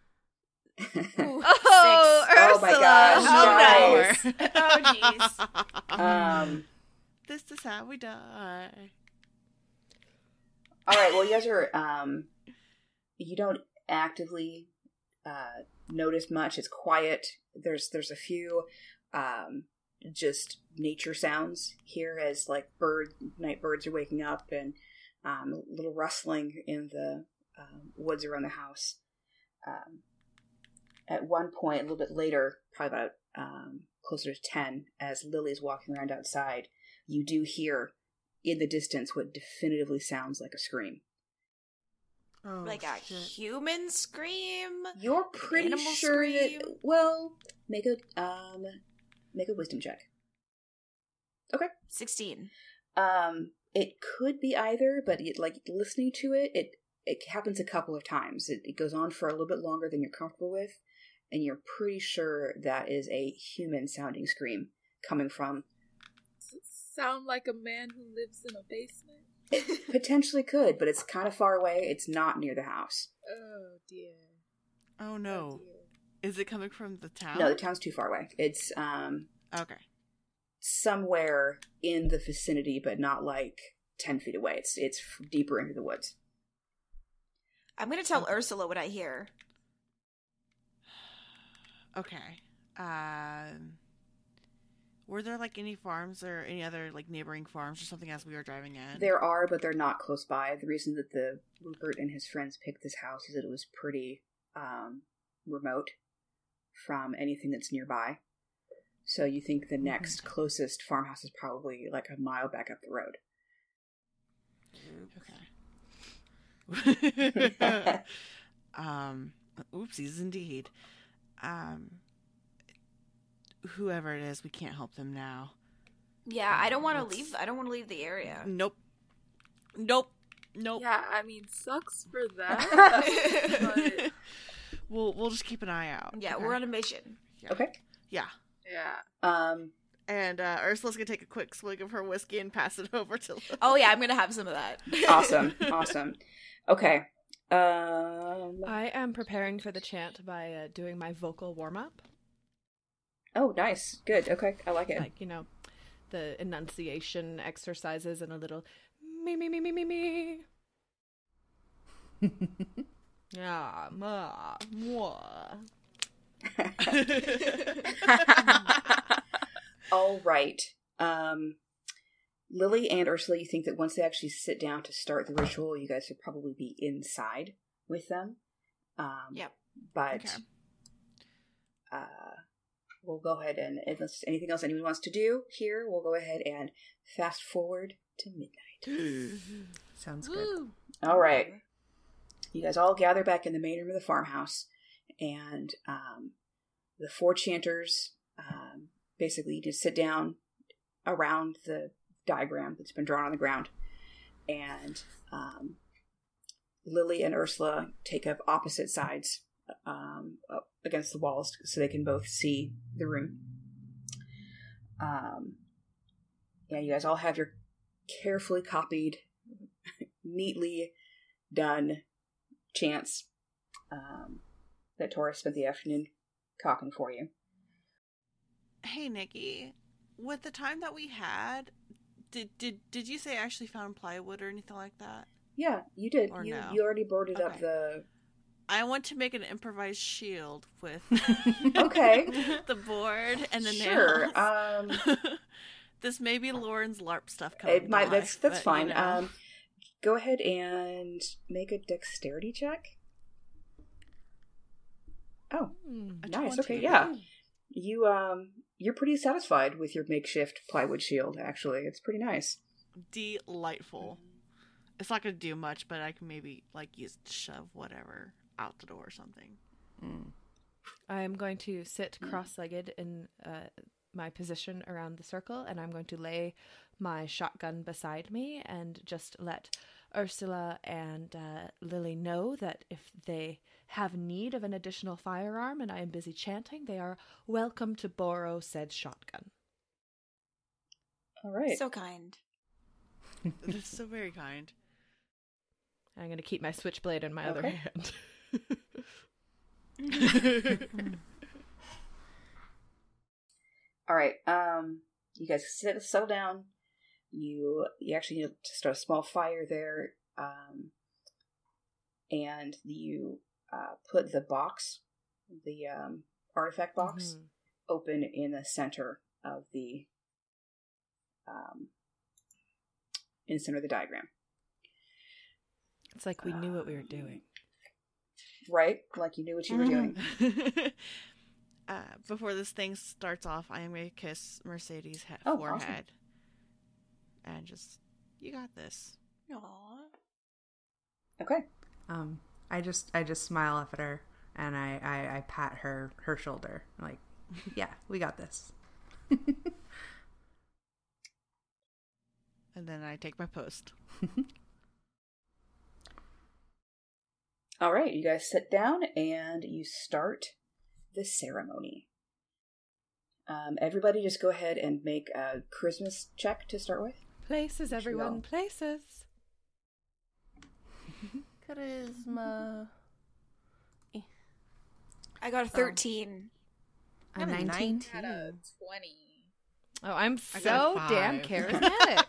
Ooh, oh, six. Oh my gosh, Oh, guys. Oh jeez. Um. this is how we die. All right. Well, you guys are. Um. You don't actively uh, notice much. It's quiet. There's there's a few um, just nature sounds here as like bird night birds are waking up and um, a little rustling in the um, woods around the house. Um, at one point, a little bit later, probably about um, closer to ten, as Lily's walking around outside, you do hear in the distance what definitively sounds like a scream. Oh, like a shit. human scream. You're pretty animal sure scream? that. Well, make a um, make a wisdom check. Okay, Sixteen. Um, it could be either, but it, like listening to it, it it happens a couple of times. It, it goes on for a little bit longer than you're comfortable with, and you're pretty sure that is a human sounding scream coming from. Does sound like a man who lives in a basement? It potentially could, but it's kind of far away. It's not near the house. Oh dear. Oh Oh, no. dear. Is it coming from the town? No, the town's too far away. It's um Okay. somewhere in the vicinity, but not like ten feet away. It's it's deeper into the woods. I'm gonna tell Ursula what I hear. Okay. Um. Were there like any farms or any other like neighboring farms or something as we were driving in? There are, but they're not close by. The reason that the Rupert and his friends picked this house is that it was pretty um, remote from anything that's nearby. So you think the next closest farmhouse is probably like a mile back up the road. Okay. um. Oopsies, indeed. Um. Whoever it is, we can't help them now. Yeah, I don't want to leave. I don't want to leave the area. Nope. Nope. Nope. Yeah, I mean, sucks for that. but we'll we'll just keep an eye out. Yeah, okay? we're on a mission. Okay. Yeah. yeah. Um, And uh, Ursula's gonna take a quick swig of her whiskey and pass it over to. Lily. Oh yeah, I'm gonna have some of that. awesome. awesome. Okay. Um, I am preparing for the chant by uh, doing my vocal warm up. oh, nice. Good. Okay. I like it. Like, you know, the enunciation exercises and a little me, me, me, me, me, me. Yeah, ma, moi. All right. Um, Lily and Ursula, you think that once they actually sit down to start the ritual, you guys should probably be inside with them. Um, Yep. But Okay. uh, we'll go ahead and unless anything else anyone wants to do here, we'll go ahead and fast forward to midnight. Sounds good. Woo. All right. You guys all gather back in the main room of the farmhouse, and um, the four chanters um, basically just sit down around the diagram that's been drawn on the ground, and um, Lily and Ursula take up opposite sides um, up against the walls so they can both see the room. Um, yeah, you guys all have your carefully copied, neatly done chants um, that Tora spent the afternoon cocking for you. Hey, Nikki. With the time that we had, did did did you say I actually found plywood or anything like that? Yeah, you did. Or you no? you already boarded up the. I want to make an improvised shield with Okay. the board and the sure. nails. Um, this may be Lauren's LARP stuff coming. it might. That's that's but, fine. you know. Um, go ahead and make a dexterity check. Oh, nice. 20. Okay, yeah. You um, you're pretty satisfied with your makeshift plywood shield. Actually, it's pretty nice. delightful. It's not gonna do much, but I can maybe like use to shove whatever out the door or something. I am going to sit cross-legged in uh, my position around the circle, and I'm going to lay my shotgun beside me and just let Ursula and uh, Lily know that if they have need of an additional firearm and I am busy chanting, they are welcome to borrow said shotgun. All right. So kind. That's so very kind. I'm going to keep my switchblade in my other hand. All right. Um, you guys sit, settle down. You you actually need to start a small fire there. Um, and you uh, put the box, the um, artifact box, Mhm. open in the center of the um, in the center of the diagram. It's like we knew what we were doing. Right, like you knew what you were doing. uh, before this thing starts off, I am gonna kiss Mercedes' he- Oh, awesome. forehead, and just you got this. Aww. Okay. Um, I just I just smile up at her and I I, I pat her her shoulder like, yeah, we got this. And then I take my post. All right, you guys sit down and you start the ceremony. Um, everybody, just go ahead and make a Christmas check to start with. Places, everyone, places. Charisma. I got a 13. A Got a 19? Had a 20. Oh, I'm so damn charismatic.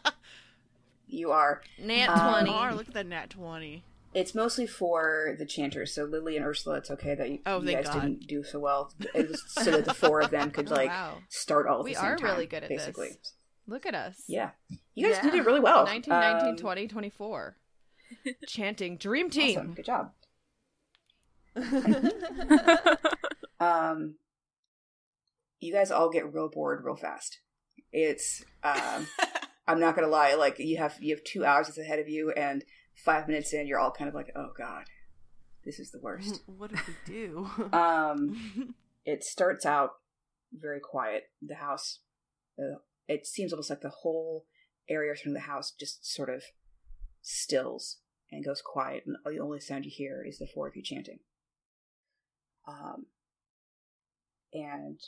You are. Nat Um, 20. Mar, look at that nat twenty. It's mostly for the chanters. So Lily and Ursula, it's okay that you, Oh, you guys God. didn't do so well. It was so that the four of them could Oh, like wow. start all at We the same time. We are really good at this. basically. Look at us. Yeah, you guys Yeah. did it really well. 19, 19, Um, 20, 24. Chanting Dream Team. Awesome. Good job. um, you guys all get real bored real fast. It's um, I'm not gonna lie. Like you have you have two hours ahead of you, and five minutes in, you're all kind of like, oh god, this is the worst. what did we do? Um, it starts out very quiet. The house, uh, it seems almost like the whole area around the house just sort of stills and goes quiet, and the only sound you hear is the four of you chanting. Um, and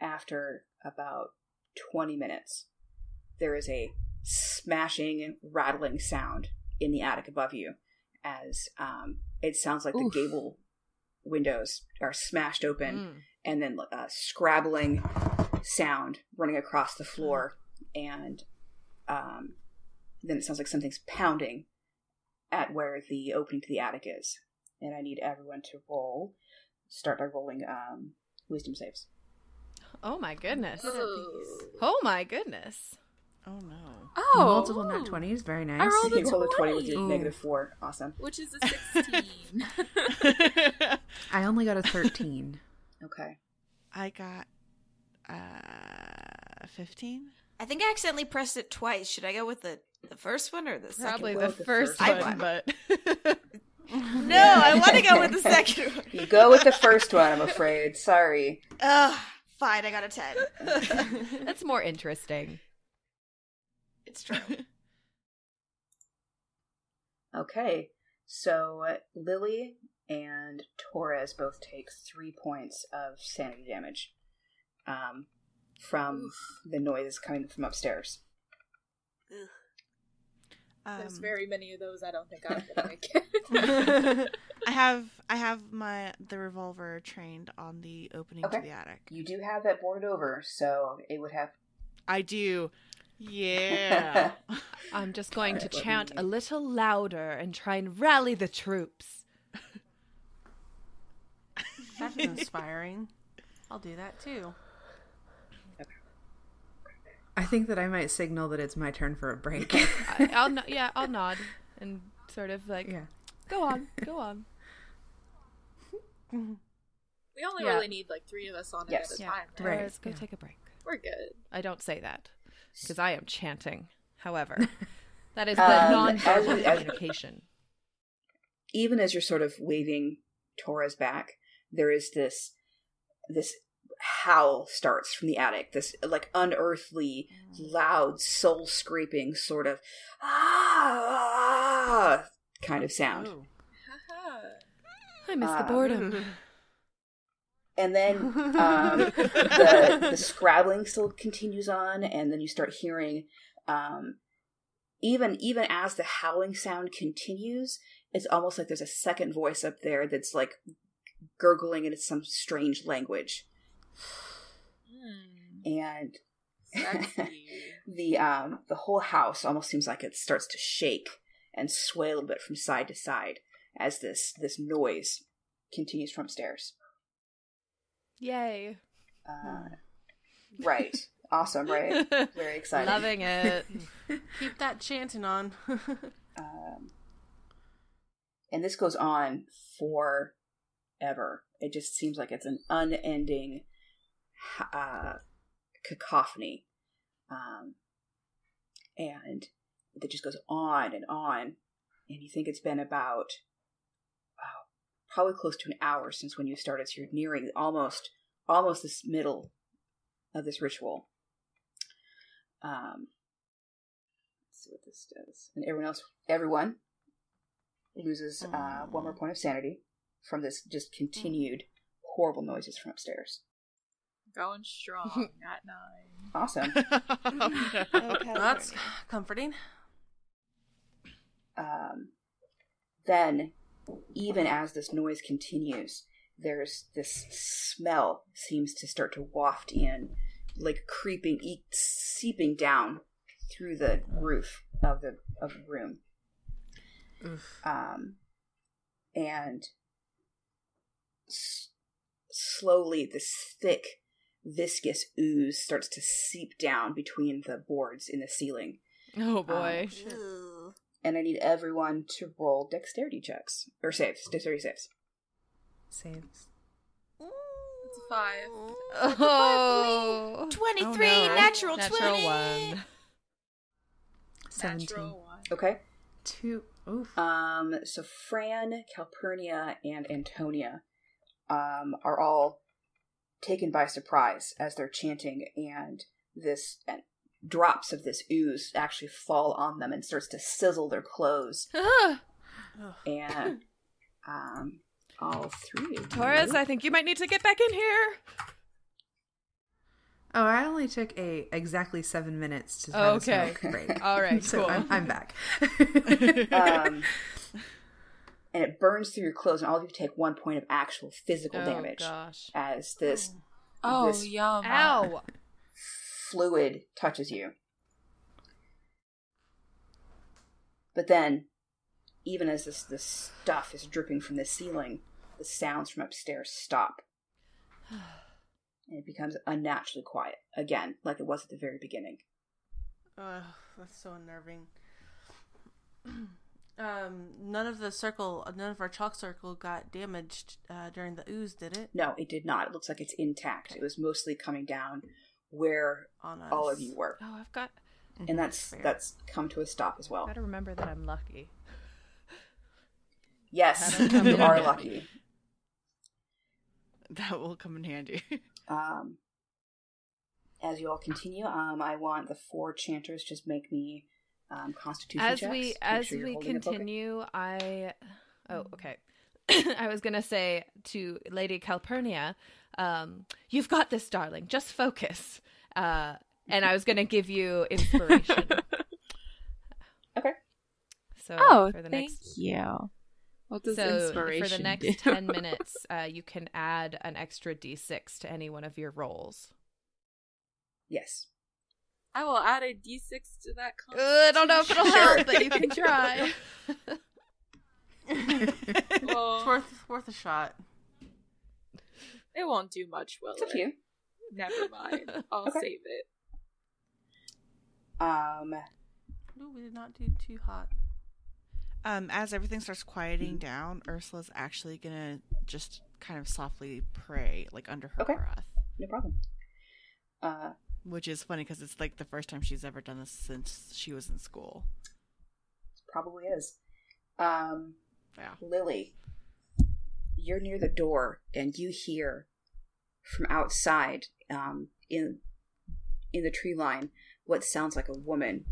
after about 20 minutes, there is a smashing, rattling sound in the attic above you as um, it sounds like Oof. the gable windows are smashed open Mm. and then a scrabbling sound running across the floor and um, then it sounds like something's pounding at where the opening to the attic is and i need everyone to roll start by rolling um, wisdom saves Oh my goodness. Ooh. Oh my goodness. oh no. Oh, Multiple nat 20s, very nice. I rolled you a roll a 20 with 20. your Ooh. negative 4 awesome Which is a 16. I only got a 13. okay I got uh fifteen. I think I accidentally pressed it twice. Should I go with the, the first one or the second Probably roll the the first first one, one. but? No, I want to go with the second one. you go with the first one i'm afraid sorry Ugh, fine, I got a 10. that's more interesting. it's true. Okay, so uh, Lily and Torres both take three points of sanity damage um, from the noise coming from upstairs. There's Um, very many of those I don't think I'm gonna make it. I have I have my the revolver trained on the opening Okay. to the attic. You do have that boarded over, so it would have. I do. Yeah. I'm just going to chant me- a little louder and try and rally the troops. That's inspiring. I'll do that too. I think that I might signal that it's my turn for a break. I, I'll no- yeah, I'll nod and sort of like yeah. go on, go on. we only Yeah. really need like three of us on it Yes. at a Yeah, time. Right? Right, Torres, go yeah. take a break. We're good. I don't say that because I am chanting. However, That is the Um, non-verbal as- as- communication. even as you're sort of waving Torres back, there is this this howl starts from the attic. This like unearthly, loud, soul scraping sort of ah kind of sound. Ooh. I miss the um, boredom. And then um, the the scrabbling still continues on, and then you start hearing um, even even as the howling sound continues, it's almost like there's a second voice up there that's like gurgling in some strange language, Hmm, and the um the whole house almost seems like it starts to shake and sway a little bit from side to side as this this noise continues from upstairs. Yay. Uh, right, awesome, right? Very exciting. Loving it. Keep that chanting on. um, and this goes on forever. It just seems like it's an unending uh, cacophony, um, and it just goes on and on. And you think it's been about oh, probably close to an hour since when you started. So you're nearing almost almost this middle of this ritual. Um, let's see what this does. And everyone else, everyone loses uh, one more point of sanity from this just continued horrible noises from upstairs. Going strong at nine. Awesome. Okay. That's comforting. um, then, even as this noise continues, there's this smell seems to start to waft in, like creeping, e- seeping down through the roof of the of the room. Um, and s- slowly, this thick, viscous ooze starts to seep down between the boards in the ceiling. Oh boy. Ew. and I need everyone to roll dexterity checks or saves, dexterity saves. Saves. It's a five. oh. 23, Oh, no. natural, Natural 20. one. Seventeen. Natural one. Okay. Two. Oof. Um. So Fran, Calpurnia, and Antonia, um, are all taken by surprise as they're chanting, and this and drops of this ooze actually fall on them and starts to sizzle their clothes, and um, all three. of Torres, I think you might need to get back in here. Oh, I only took a exactly seven minutes to have Okay. a smoke break. All right, so cool. I'm, I'm back. um, and it burns through your clothes, and all of you take one point of actual physical oh damage gosh. as this oh. oh, This- yum. Ow. fluid touches you. But then, even as this, this stuff is dripping from the ceiling, the sounds from upstairs stop. And it becomes unnaturally quiet again, like it was at the very beginning. Ugh, that's so unnerving. um, none of the circle, none of our chalk circle got damaged uh, during the ooze, did it? No, it did not. It looks like it's intact. It was mostly coming down where On us. all of you were. Oh, I've got. And that's Fair. that's come to a stop as well. Got to remember that I'm lucky. Yes, That'll you are lucky. That will come in handy. Um, as you all continue, um, I want the four chanters just make me um, Constitution As checks. we Make as sure we holding your focus. continue, I oh okay. I was gonna say to Lady Calpurnia, um, "You've got this, darling. Just focus." Uh, and I was gonna give you inspiration. Okay. So Oh, for the thank next you. What does so inspiration for the next do? 10 minutes uh, you can add an extra d6 to any one of your rolls Yes. I will add a d6 to that. uh, i don't know if it'll Sure. help but you can try It's Well, worth worth a shot. it won't do much, will It's up it? to you. Never mind. I'll Okay. save it. Um, Ooh, we did not do too hot. Um, as everything starts quieting down, Ursula's actually gonna just kind of softly pray, like under her Okay. breath. no problem. Uh, Which is funny because it's like the first time she's ever done this since she was in school. probably is. Um, Yeah. Lily, you're near the door and you hear from outside um, in in the tree line what sounds like a woman.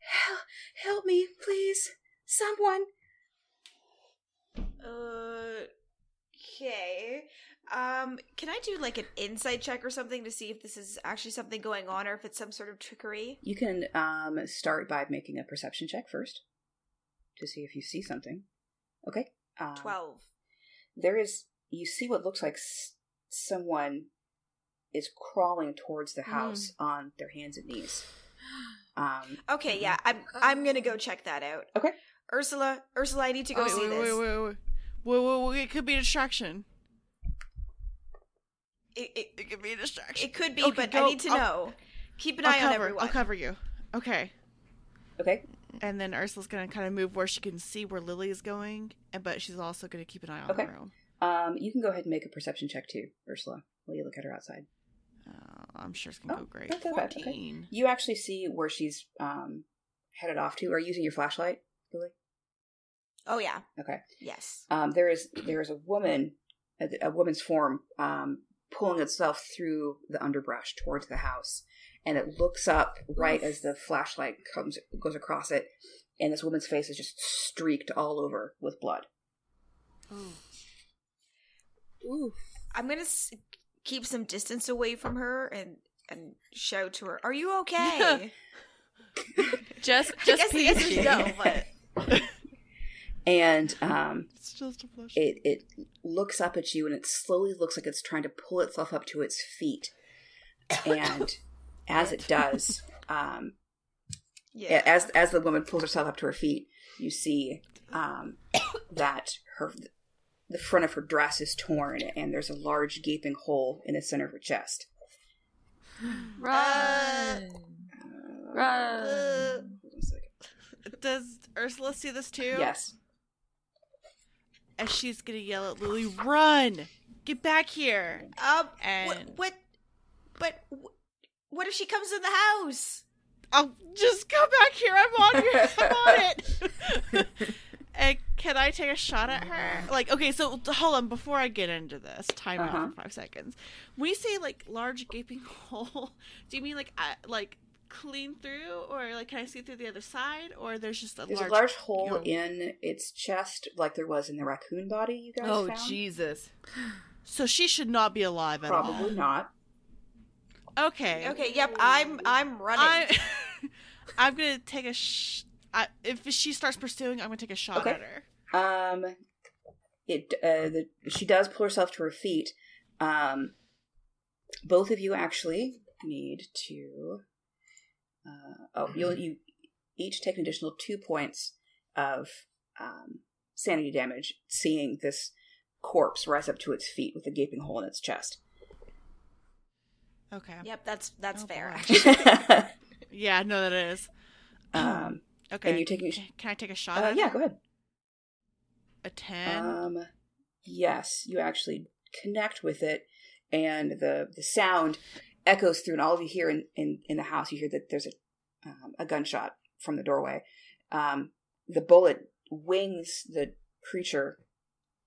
Help, help me, please, someone. Uh, okay. Um, can I do like an insight check or something to see if this is actually something going on or if it's some sort of trickery? You can um, start by making a perception check first to see if you see something. Okay. Um, Twelve. There is. You see what looks like s- someone is crawling towards the house on their hands and knees. Um, Okay, yeah, I'm I'm gonna go check that out. Okay. Ursula, Ursula, I need to go wait, see wait, this. wait, wait, wait, wait, wait, wait, It could be a distraction. It, it, It could be a distraction. it could be, Okay, but go- I need to I'll- know. Keep an I'll eye on everyone. I'll cover you. Okay. okay. And then Ursula's gonna kind of move where she can see where Lily is going, and but she's also gonna keep an eye on Okay. the room. Um, you can go ahead and make a perception check too, Ursula, while you look at her outside. Uh, I'm sure it's gonna Oh, go great. that's not bad, okay. Fourteen. You actually see where she's um, headed off to. Are you using your flashlight, Lily? Oh yeah, Okay. yes. Um, there is there is a woman, a, a woman's form, um, pulling itself through the underbrush towards the house, and it looks up right as the flashlight comes goes across it, and this woman's face is just streaked all over with blood. Oh. Ooh. I'm gonna s- keep some distance away from her and and shout to her, "Are you okay?" Just, I just guess the answer peachy. is no, but And um, It's just a flush. it it looks up at you, and it slowly looks like it's trying to pull itself up to its feet, and as it does, um, yeah. as as the woman pulls herself up to her feet, you see um, that her the front of her dress is torn, and there's a large gaping hole in the center of her chest. Run. Run. Uh, Hold on a second. Does Ursula see this too? Yes. And she's gonna yell at Lily, "Run! Get back here!" um, And- what, what? But wh- what if she comes in the house? I'll just come back here. I'm on your, I'm on it. and can I take a shot at her? Like, okay, so hold on. Before I get into this, time Uh-huh. out for five seconds. When you say like large gaping hole, do you mean like uh, like clean through, or like can I see through the other side, or there's just a There's large a large hole you know- in its chest, like there was in the raccoon body you guys Oh, found. Jesus. So she should not be alive at Probably not. Okay. Okay, yep, I'm I'm running. I, I'm gonna take a. Sh- I, if she starts pursuing, I'm gonna take a shot Okay. at her. Um, it uh, the, she does pull herself to her feet. Um, both of you actually need to. Uh, oh, you'll you each take an additional two points of um, sanity damage, seeing this corpse rise up to its feet with a gaping hole in its chest. Okay. Yep, that's that's Oh, fair. boy. Actually. Yeah, no, that is. um, Okay. And you taking- Can- Can I take a shot? uh, at yeah, her? go ahead. A ten. Um, yes, you actually connect with it, and the the sound echoes through, and all of you hear in in, in the house. You hear that there's a um, a gunshot from the doorway. Um, the bullet wings the creature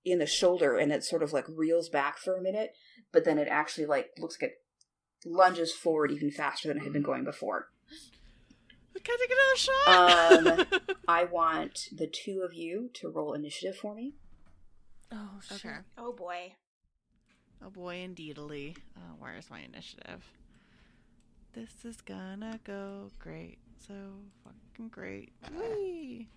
in the shoulder, and it sort of like reels back for a minute, but then it actually like looks like it lunges forward even faster than it had been going before. Can I take another shot? Um, I want the two of you to roll initiative for me. Oh, okay. oh boy. Oh boy, indeedly. Uh, where's my initiative? This is gonna go great. So fucking great. Whee!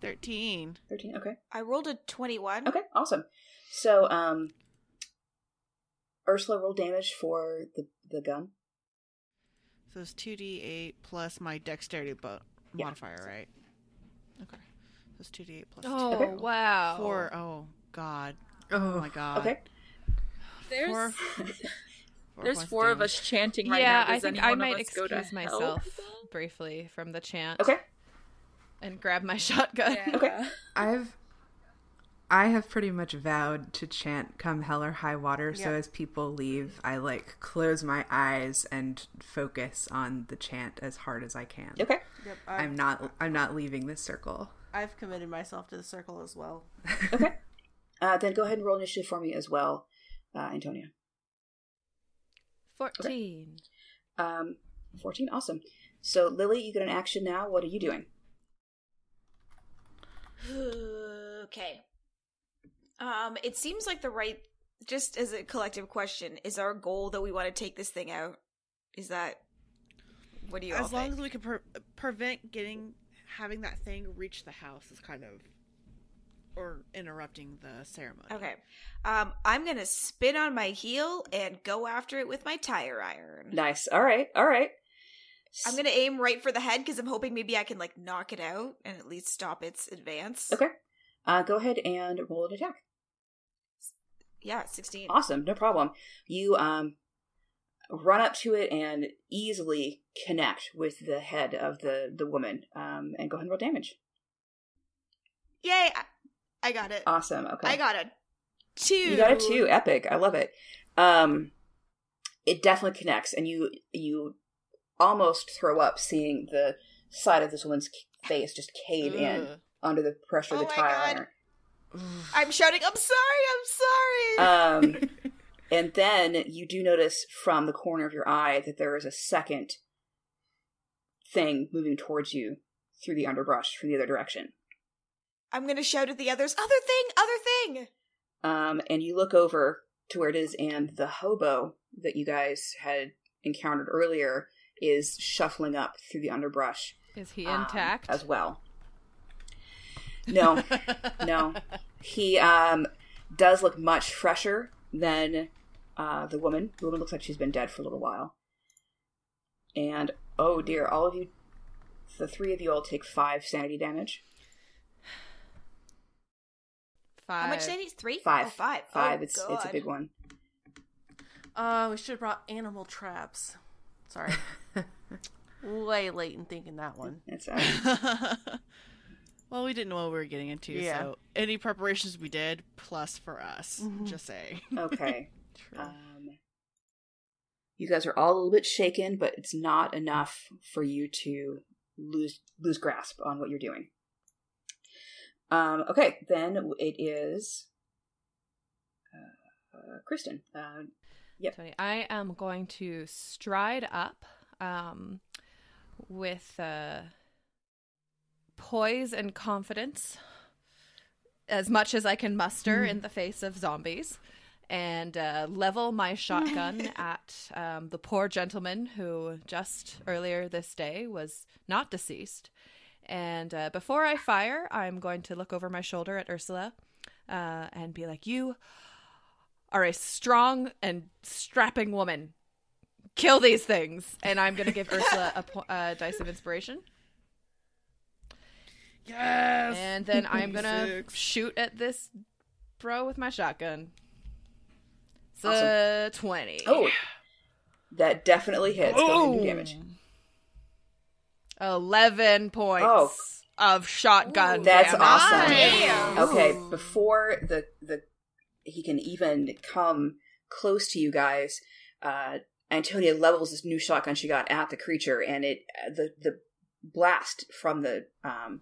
Thirteen. 13, okay. I rolled a twenty-one. Okay, awesome. So, um, Ursula roll damage for the the gun. So it's two d eight plus my dexterity bo- Yeah. modifier, right? Okay. So it's two d eight plus Oh, Okay. wow. four. Oh god. Oh Oh, my god. Okay. There's Four- four there's points four of us chanting right yeah, now. I think I might of us go to excuse hell? myself briefly from the chant Okay. and grab my shotgun. Yeah. Okay. I've I have pretty much vowed to chant "Come hell or high water." So as people leave, I like close my eyes and focus on the chant as hard as I can. Okay. Yep, I've, I'm not. I'm not leaving this circle. I've committed myself to the circle as well. Okay. Uh, then go ahead and roll initiative for me as well, uh, Antonia. 14. Um, 14. Awesome. So, Lily, you get an action now. What are you doing? okay. Um, it seems like the right. Just as a collective question, is our goal that we want to take this thing out? Is that what do you all As long think? as we can pre- prevent getting having that thing reach the house is kind of or interrupting the ceremony. Okay. Um, I'm gonna spin on my heel and go after it with my tire iron. Nice. All right. All right. I'm gonna aim right for the head because I'm hoping maybe I can like knock it out and at least stop its advance. Okay. Uh, go ahead and roll an attack. Yeah, sixteen. Awesome. No problem. You um, run up to it and easily connect with the head of the, the woman um, and go ahead and roll damage. Yay! I, got it. Awesome. Okay. I got a two. You got it too. Epic. I love it. Um, it definitely connects, and you you almost throw up seeing the side of this woman's face just cave in under the pressure of Oh the tire God. iron. I'm shouting. I'm sorry. I'm sorry. Um, and then you do notice from the corner of your eye that there is a second thing moving towards you through the underbrush from the other direction. I'm gonna shout at the others. Other thing. Other thing. Um, and you look over to where it is, and the hobo that you guys had encountered earlier is shuffling up through the underbrush Is he um, intact? as well. No, no, he um, does look much fresher than uh, the woman. The woman looks like she's been dead for a little while. And oh dear, all of you, the three of you all take five sanity damage. Five. How much sanity? Three. Five, Oh, five. five. Oh, it's it's a big one. Uh, we should have brought animal traps. Sorry. Way late in thinking that one. It's uh, well, we didn't know what we were getting into, Yeah. so any preparations we did, plus for us. Just say. okay. True. Um, you guys are all a little bit shaken, but it's not enough for you to lose lose grasp on what you're doing. Um, okay, then it is uh, Kristen. Uh, Yep. Tony, I am going to stride up um, with uh, poise and confidence as much as I can muster in the face of zombies and uh, level my shotgun at um, the poor gentleman who just earlier this day was not deceased. And uh, before I fire, I'm going to look over my shoulder at Ursula uh, and be like, You are a strong and strapping woman. Kill these things. And I'm going to give Ursula a po- uh, dice of inspiration. Yes. And then I'm going to shoot at this bro with my shotgun. It's Awesome. a 20. oh, that definitely hits. Go ahead and do damage. 11 points Oh. of shotgun That's damage. awesome. Damn. Okay, before the the he can even come close to you guys, uh, Antonia levels this new shotgun she got at the creature, and it the the blast from the um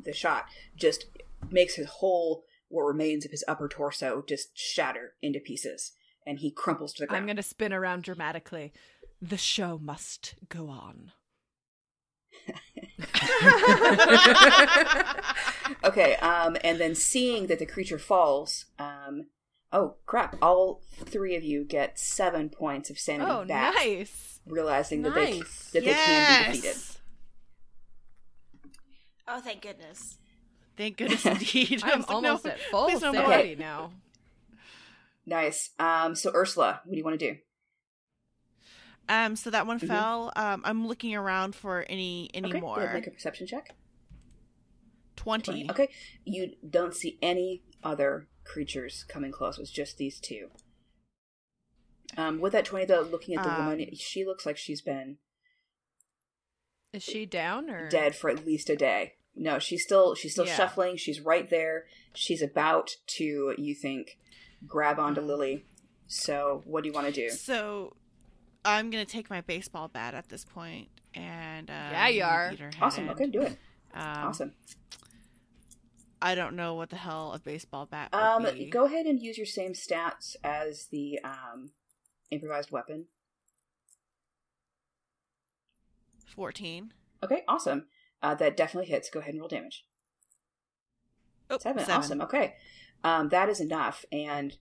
the shot just makes his whole what remains of his upper torso just shatter into pieces, and he crumples to the ground. I'm going to spin around dramatically. The show must go on. okay, um, and then seeing that the creature falls, um, oh crap! All three of you get seven points of sanity Oh, back, nice. realizing that they Nice. that they can be defeated. Oh, thank goodness. Thank goodness indeed. I I'm was like, almost no, at full please no more. sanity now. Nice. Um, so Ursula, what do you want to do? Um, so that one Mhm. fell. Um, I'm looking around for any any okay, more. make a perception check. Twenty. Okay, you don't see any other creatures coming close. It's just these two. Um, with that twenty, though, looking at the Um, woman, she looks like she's been Is she down or dead for at least a day. no, she's still she's still Yeah. shuffling. She's right there. She's about to, you think, grab onto Mm-hmm. Lily. So, what do you want to do? So I'm gonna take my baseball bat at this point and uh, Yeah, you are. Awesome. Okay, do it. Um, Awesome. I don't know what the hell a baseball bat would Um, be. go ahead and use your same stats as the um, improvised weapon. Fourteen. Okay, awesome. Uh, that definitely hits. Go ahead and roll damage. Oh, Seven. Awesome. Okay. Um, that is enough. And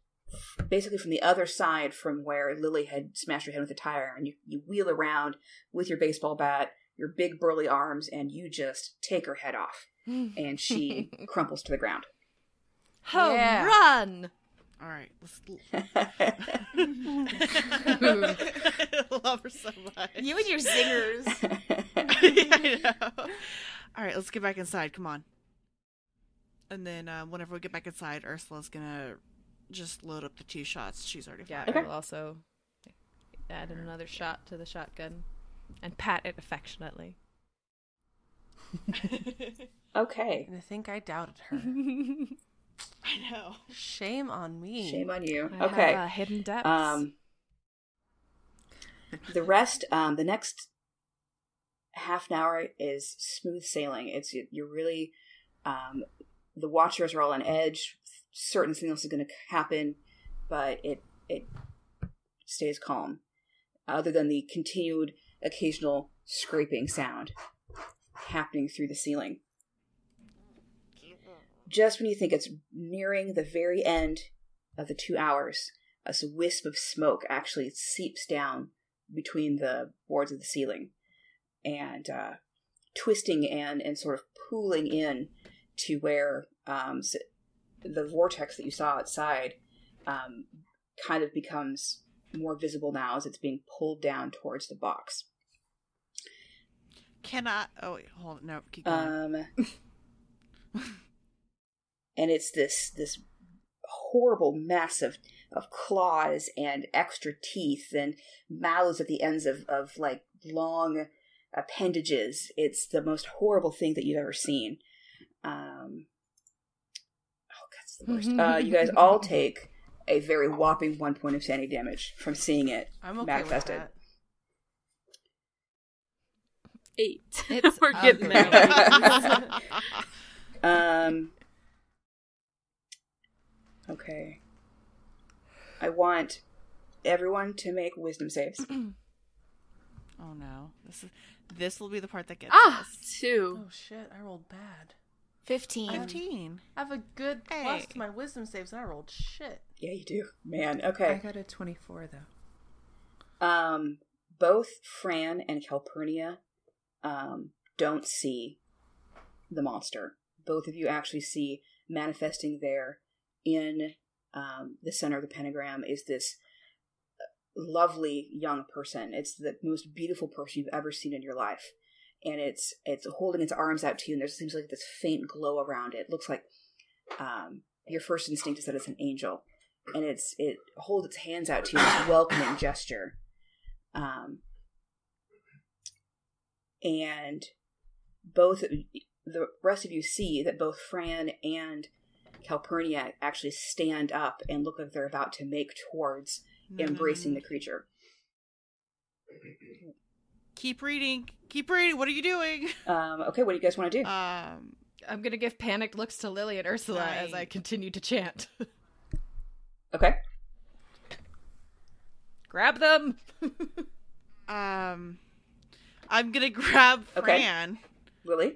basically, from the other side, from where Lily had smashed her head with a tire and you, you wheel around with your baseball bat, your big burly arms, and you just take her head off. And she crumples to the ground. Home Yeah. run! All right. Let's... Love her so much. You and your zingers. I know. All right, let's get back inside. Come on. And then uh, whenever we get back inside, Ursula's gonna just load up the two shots she's already Yeah, fired. I will also add another shot to the shotgun and pat it affectionately. okay. And I think I doubted her. I know. Shame on me. Shame on you. I okay. have, uh, hidden depths. Um, the rest, um, the next half an hour is smooth sailing. It's you're really, um, the watchers are all on edge. Certain things are going to happen, but it it stays calm. Other than the continued occasional scraping sound happening through the ceiling. Just when you think it's nearing the very end of the two hours, a wisp of smoke actually seeps down between the boards of the ceiling and uh, twisting and, and sort of pooling in to where um, the vortex that you saw outside um, kind of becomes more visible now as it's being pulled down towards the box. Can I? Oh wait, hold on. No, keep going. Um, and it's this this horrible mess of of claws and extra teeth and mouths at the ends of of like long appendages. It's the most horrible thing that you've ever seen. Um, oh, that's the worst. Uh, you guys all take a very whopping one point of sanity damage from seeing it I'm okay manifested. with that. Eight. It's We're getting there. Um. Okay. I want everyone to make wisdom saves. oh no, this is this will be the part that gets ah, us. two. Oh shit, I rolled bad. 15. Fifteen. I have a good plus to my wisdom saves, and I rolled shit. Yeah, you do, man. Okay. I got a 24 though. Um, both Fran and Calpurnia, um, don't see the monster. Both of you actually see manifesting there in um, the center of the pentagram is this uh, lovely young person. It's the most beautiful person you've ever seen in your life, and it's it's holding its arms out to you, and there seems like this faint glow around it. It looks like um, your first instinct is that it's an angel, and it's it holds its hands out to you in this welcoming gesture. Um, and both the rest of you see that both Fran and Calpurnia actually stand up and look like they're about to make towards no, embracing the creature. No. Keep reading. Keep reading. What are you doing? Um, okay, what do you guys want to do? Um. I'm gonna give panicked looks to Lily and Ursula as I continue to chant. okay, Grab them! Um. I'm gonna grab Okay. Fran Lily.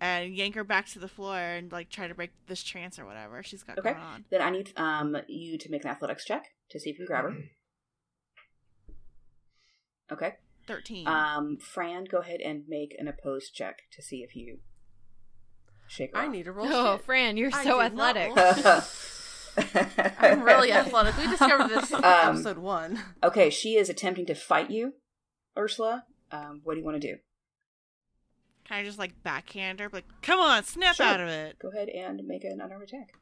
and yank her back to the floor and like try to break this trance or whatever she's got Okay, going on. then I need um you to make an athletics check to see if you can grab her. Okay. Thirteen. Um, Fran, go ahead and make an opposed check to see if you shake her I off. need a roll Oh, shit. Fran, you're I so athletic. I'm really athletic. We discovered this in Um, episode one. Okay, she is attempting to fight you, Ursula. Um, what do you want to do? Can I just like backhand her? Like, come on, snap Sure. out of it. Go ahead and make an unarmed attack.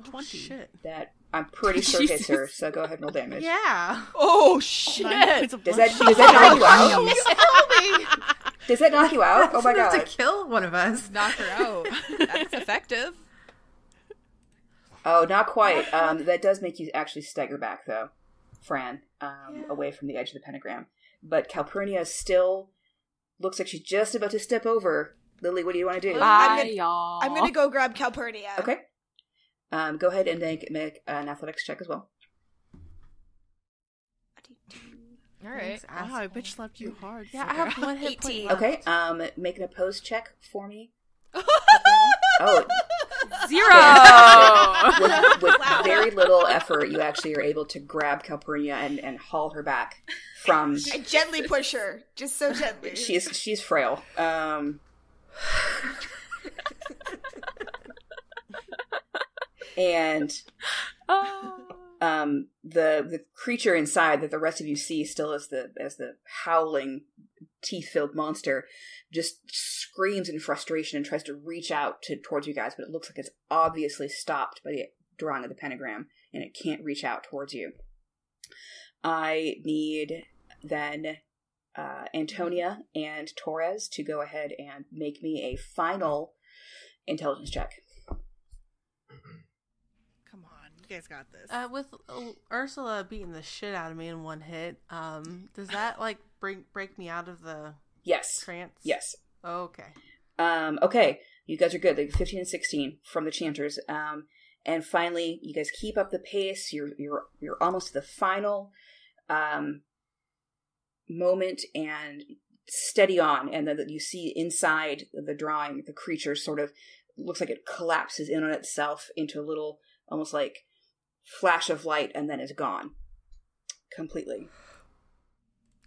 Oh, 20. shit. That I'm pretty sure hits her, so go ahead and roll damage. Yeah. Oh shit! points Does that does that knock you out? Does that knock you out? That's oh my god. to kill one of us. Knock her out. That's effective. Oh, not quite. Um, that does make you actually stagger back, though, Fran, um, Yeah. away from the edge of the pentagram. But Calpurnia still looks like she's just about to step over. Lily, what do you want to do? I'm gonna- y'all. I'm gonna go grab Calpurnia. Okay. Um, go ahead and make, make an athletics check as well. All right. Thanks, Wow, I bitch slapped you hard. Yeah, I have one hit point 18. left. Okay. Um, make an opposed check for me. oh, Zero. with, with Wow. very little effort, you actually are able to grab Calpurnia and, and haul her back from. I gently push her, just so gently. She's she's frail. Um, and Oh. um, the the creature inside that the rest of you see still as the as the howling teeth filled monster just screams in frustration and tries to reach out to towards you guys, but it looks like it's obviously stopped by the drawing of the pentagram and it can't reach out towards you. I need then uh, Antonia and Torres to go ahead and make me a final intelligence check. Come on, you guys got this. Uh, with uh, Ursula beating the shit out of me in one hit, um, does that like break break me out of the Yes. trance? Yes. Okay. Um, okay, you guys are good. Like fifteen and sixteen from the chanters. Um, and finally, you guys keep up the pace. You're you're you're almost to the final um, moment, and steady on. And then you see inside the drawing, the creature sort of looks like it collapses in on itself into a little, almost like flash of light, and then is gone completely.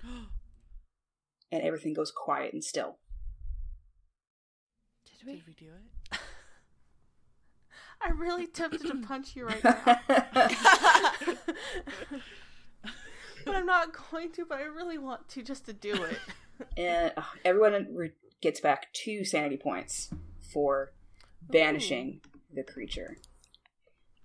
And everything goes quiet and still. Did we? Did we do it? I'm really tempted to punch you right now, but I'm not going to. But I really want to just to do it. and uh, everyone re- gets back two sanity points for banishing the creature.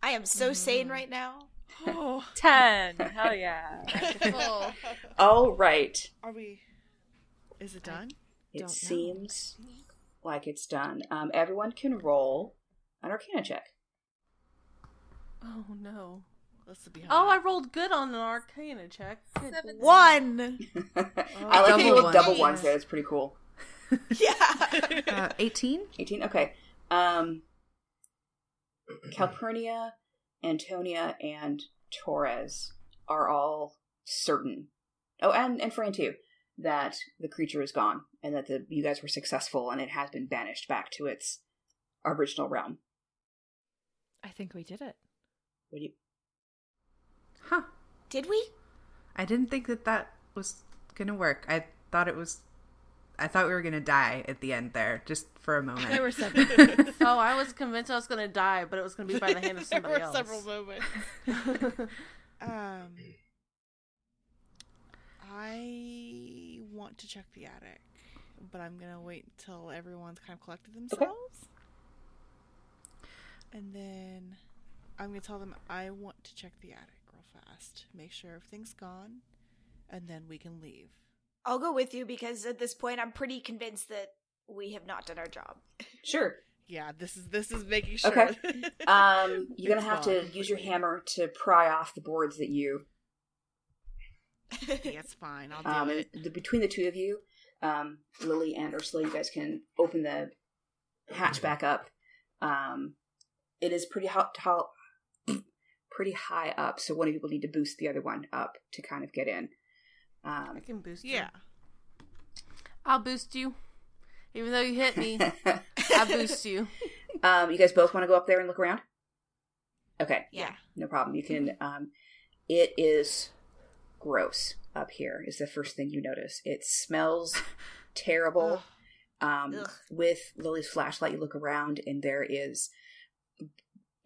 I am so sane right now. Ten, Hell yeah. Oh, All right, are we? Is it done? it Don't know. seems like it's done. Um, everyone can roll an Arcana check. Oh no. Oh, I rolled good on an Arcana check. Good. One. I like the double little ones. double ones there. It's pretty cool. Yeah. Uh, 18? 18 okay um calpurnia antonia and torres are all certain oh and and fran too that the creature is gone and that the you guys were successful and it has been banished back to its original realm I think we did it. what do you Huh. Did we? I didn't think that that was going to work. I thought it was. I thought we were going to die at the end there, just for a moment. There were several. Oh, I was convinced I was gonna die, but it was gonna be by the hand of somebody else. there somebody were else. several moments. Um, I want to check the attic, but I'm gonna wait until everyone's kind of collected themselves, and then I'm gonna tell them I want to check the attic real fast, make sure everything's gone, and then we can leave. I'll go with you because at this point I'm pretty convinced that we have not done our job. sure Yeah, this is this is making sure. Okay. um you're gonna have to use your hammer to pry off the boards that you Yeah, it's fine. I'll do Um, it. the, between the two of you, um, Lily and Ursula, you guys can open the hatch back up. Um, it is pretty hot, tall, pretty high up, so one of you will need to boost the other one up to kind of get in. I Um, can boost you. Yeah. I'll boost you. Even though you hit me, I boost you. um, you guys both want to go up there and look around? Okay, Yeah. no problem. You can. Um, it is gross up here. Is the first thing you notice. It smells terrible. Um, Ugh. with Lily's flashlight, you look around, and there is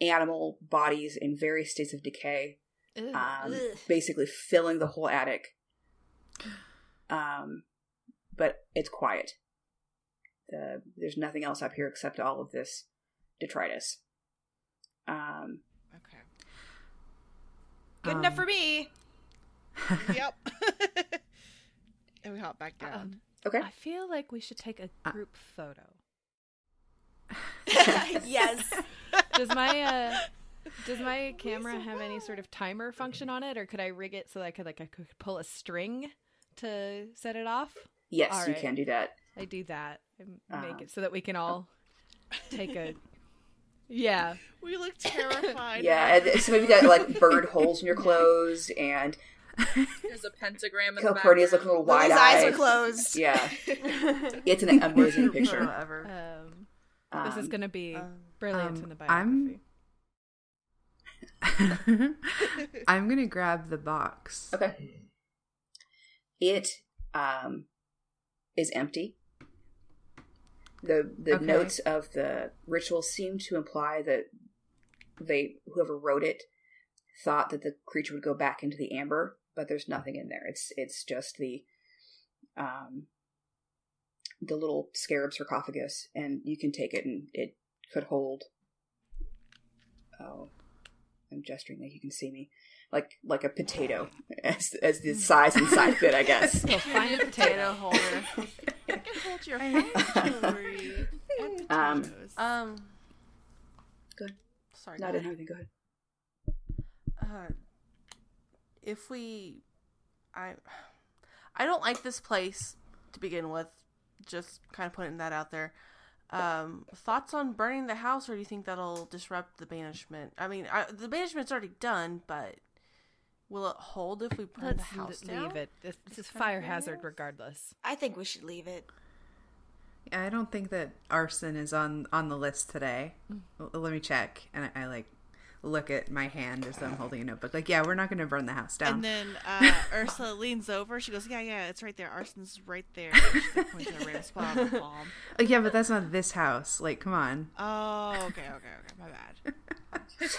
animal bodies in various states of decay, um, basically filling the whole attic. Um, but it's quiet. The, there's nothing else up here except all of this detritus. Um, Okay. Good enough Um, for me. yep. and we hop back down. Okay. I feel like we should take a group photo. yes. Does my uh does my camera have any sort of timer function on it or could I rig it so that I could like I could pull a string to set it off? Yes, All you right. can do that. I do that. and make Um, it so that we can all take a Yeah. We look terrified. Yeah, and so maybe you got like bird holes in your clothes, and There's a pentagram in Calpurnia's the looking a little wide Lily's eyes are closed. Yeah, it's an amazing picture. Whatever. Um, this is Um, going to be um, brilliant um, in the I'm- I'm gonna grab the box. Okay. It um is empty. The the Okay. notes of the ritual seem to imply that they whoever wrote it thought that the creature would go back into the amber, but there's nothing in there. It's it's just the um the little scarab sarcophagus and you can take it and it could hold oh I'm gesturing that you can see me. Like like a potato as as the size inside fit, I guess. So find a potato potato. holder. I can hold your phone jewelry Um. Um. Good. Sorry. Not go in ahead. everything. Go ahead. Uh, if we, I, I don't like this place to begin with. Just kind of putting that out there. Um, thoughts on burning the house, or do you think that'll disrupt the banishment? I mean, I, the banishment's already done, but will it hold if we burn Let's the house l- down? leave it. This, this is fire hazard regardless. I think we should leave it. Yeah, I don't think that arson is on on the list today. L- Let me check, and I, I like look at my hand as though I'm holding a notebook. Like, yeah, we're not going to burn the house down. And then uh, Ursula leans over. She goes, "Yeah, yeah, it's right there. Arson's right there." And she points at a random spot on the palm. Oh, yeah, but that's not this house. Like, come on. Oh, okay, okay, okay. My bad.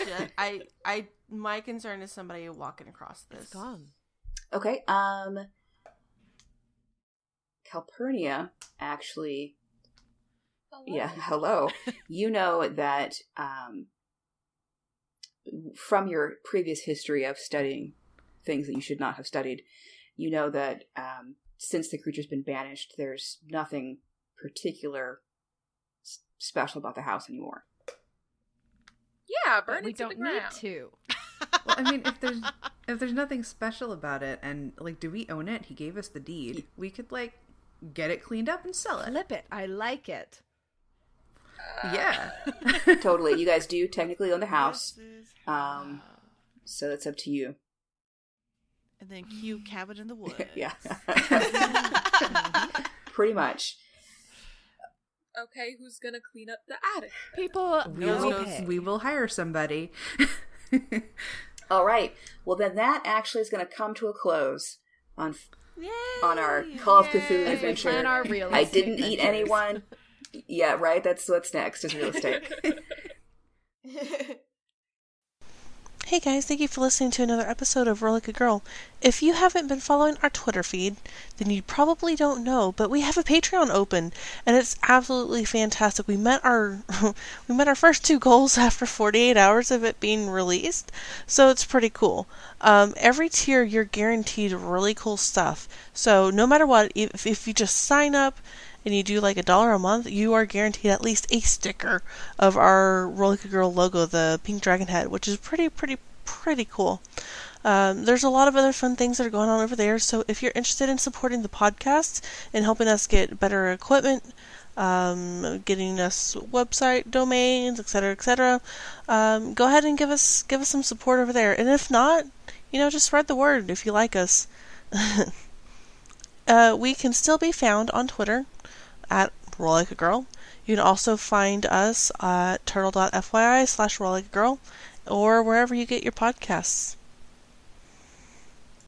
Yeah, I, I, my concern is somebody walking across this. It's gone. Okay. Um Calpurnia actually yeah, hello. you know that um from your previous history of studying things that you should not have studied, you know that um since the creature's been banished, there's nothing particular special about the house anymore. Yeah, burn But we to don't the ground. need to. Well, I mean, if there's if there's nothing special about it, and like, do we own it? He gave us the deed. We could like get it cleaned up and sell it. Flip it. I like it. Yeah. totally. You guys do technically own the house, Um, so it's up to you. and then cue cabin in the woods. yeah. Pretty much. Okay, who's gonna clean up the attic? People we Nose will goes- we will hire somebody. All right. Well, then that actually is going to come to a close on on our Call of Cthulhu As we adventure. plan our real I didn't eat anyone. Yeah, right. That's what's next is real estate. Hey guys, thank you for listening to another episode of Roll Like a Girl. If you haven't been following our Twitter feed, then you probably don't know, but we have a Patreon open, and it's absolutely fantastic. We met our we met our first two goals after 48 hours of it being released, so it's pretty cool. Um, every tier, you're guaranteed really cool stuff. So no matter what, if if you just sign up and you do like a dollar a month, you are guaranteed at least a sticker of our Roll Girl logo, the pink dragon head, which is pretty, pretty, pretty cool. Um, there's a lot of other fun things that are going on over there. So if you're interested in supporting the podcast and helping us get better equipment, um, getting us website domains, etc., etc., um, go ahead and give us give us some support over there. And if not, you know, just spread the word if you like us. uh, we can still be found on Twitter at Roll Like a Girl. You can also find us at turtle.fyi slash roll like a girl or wherever you get your podcasts.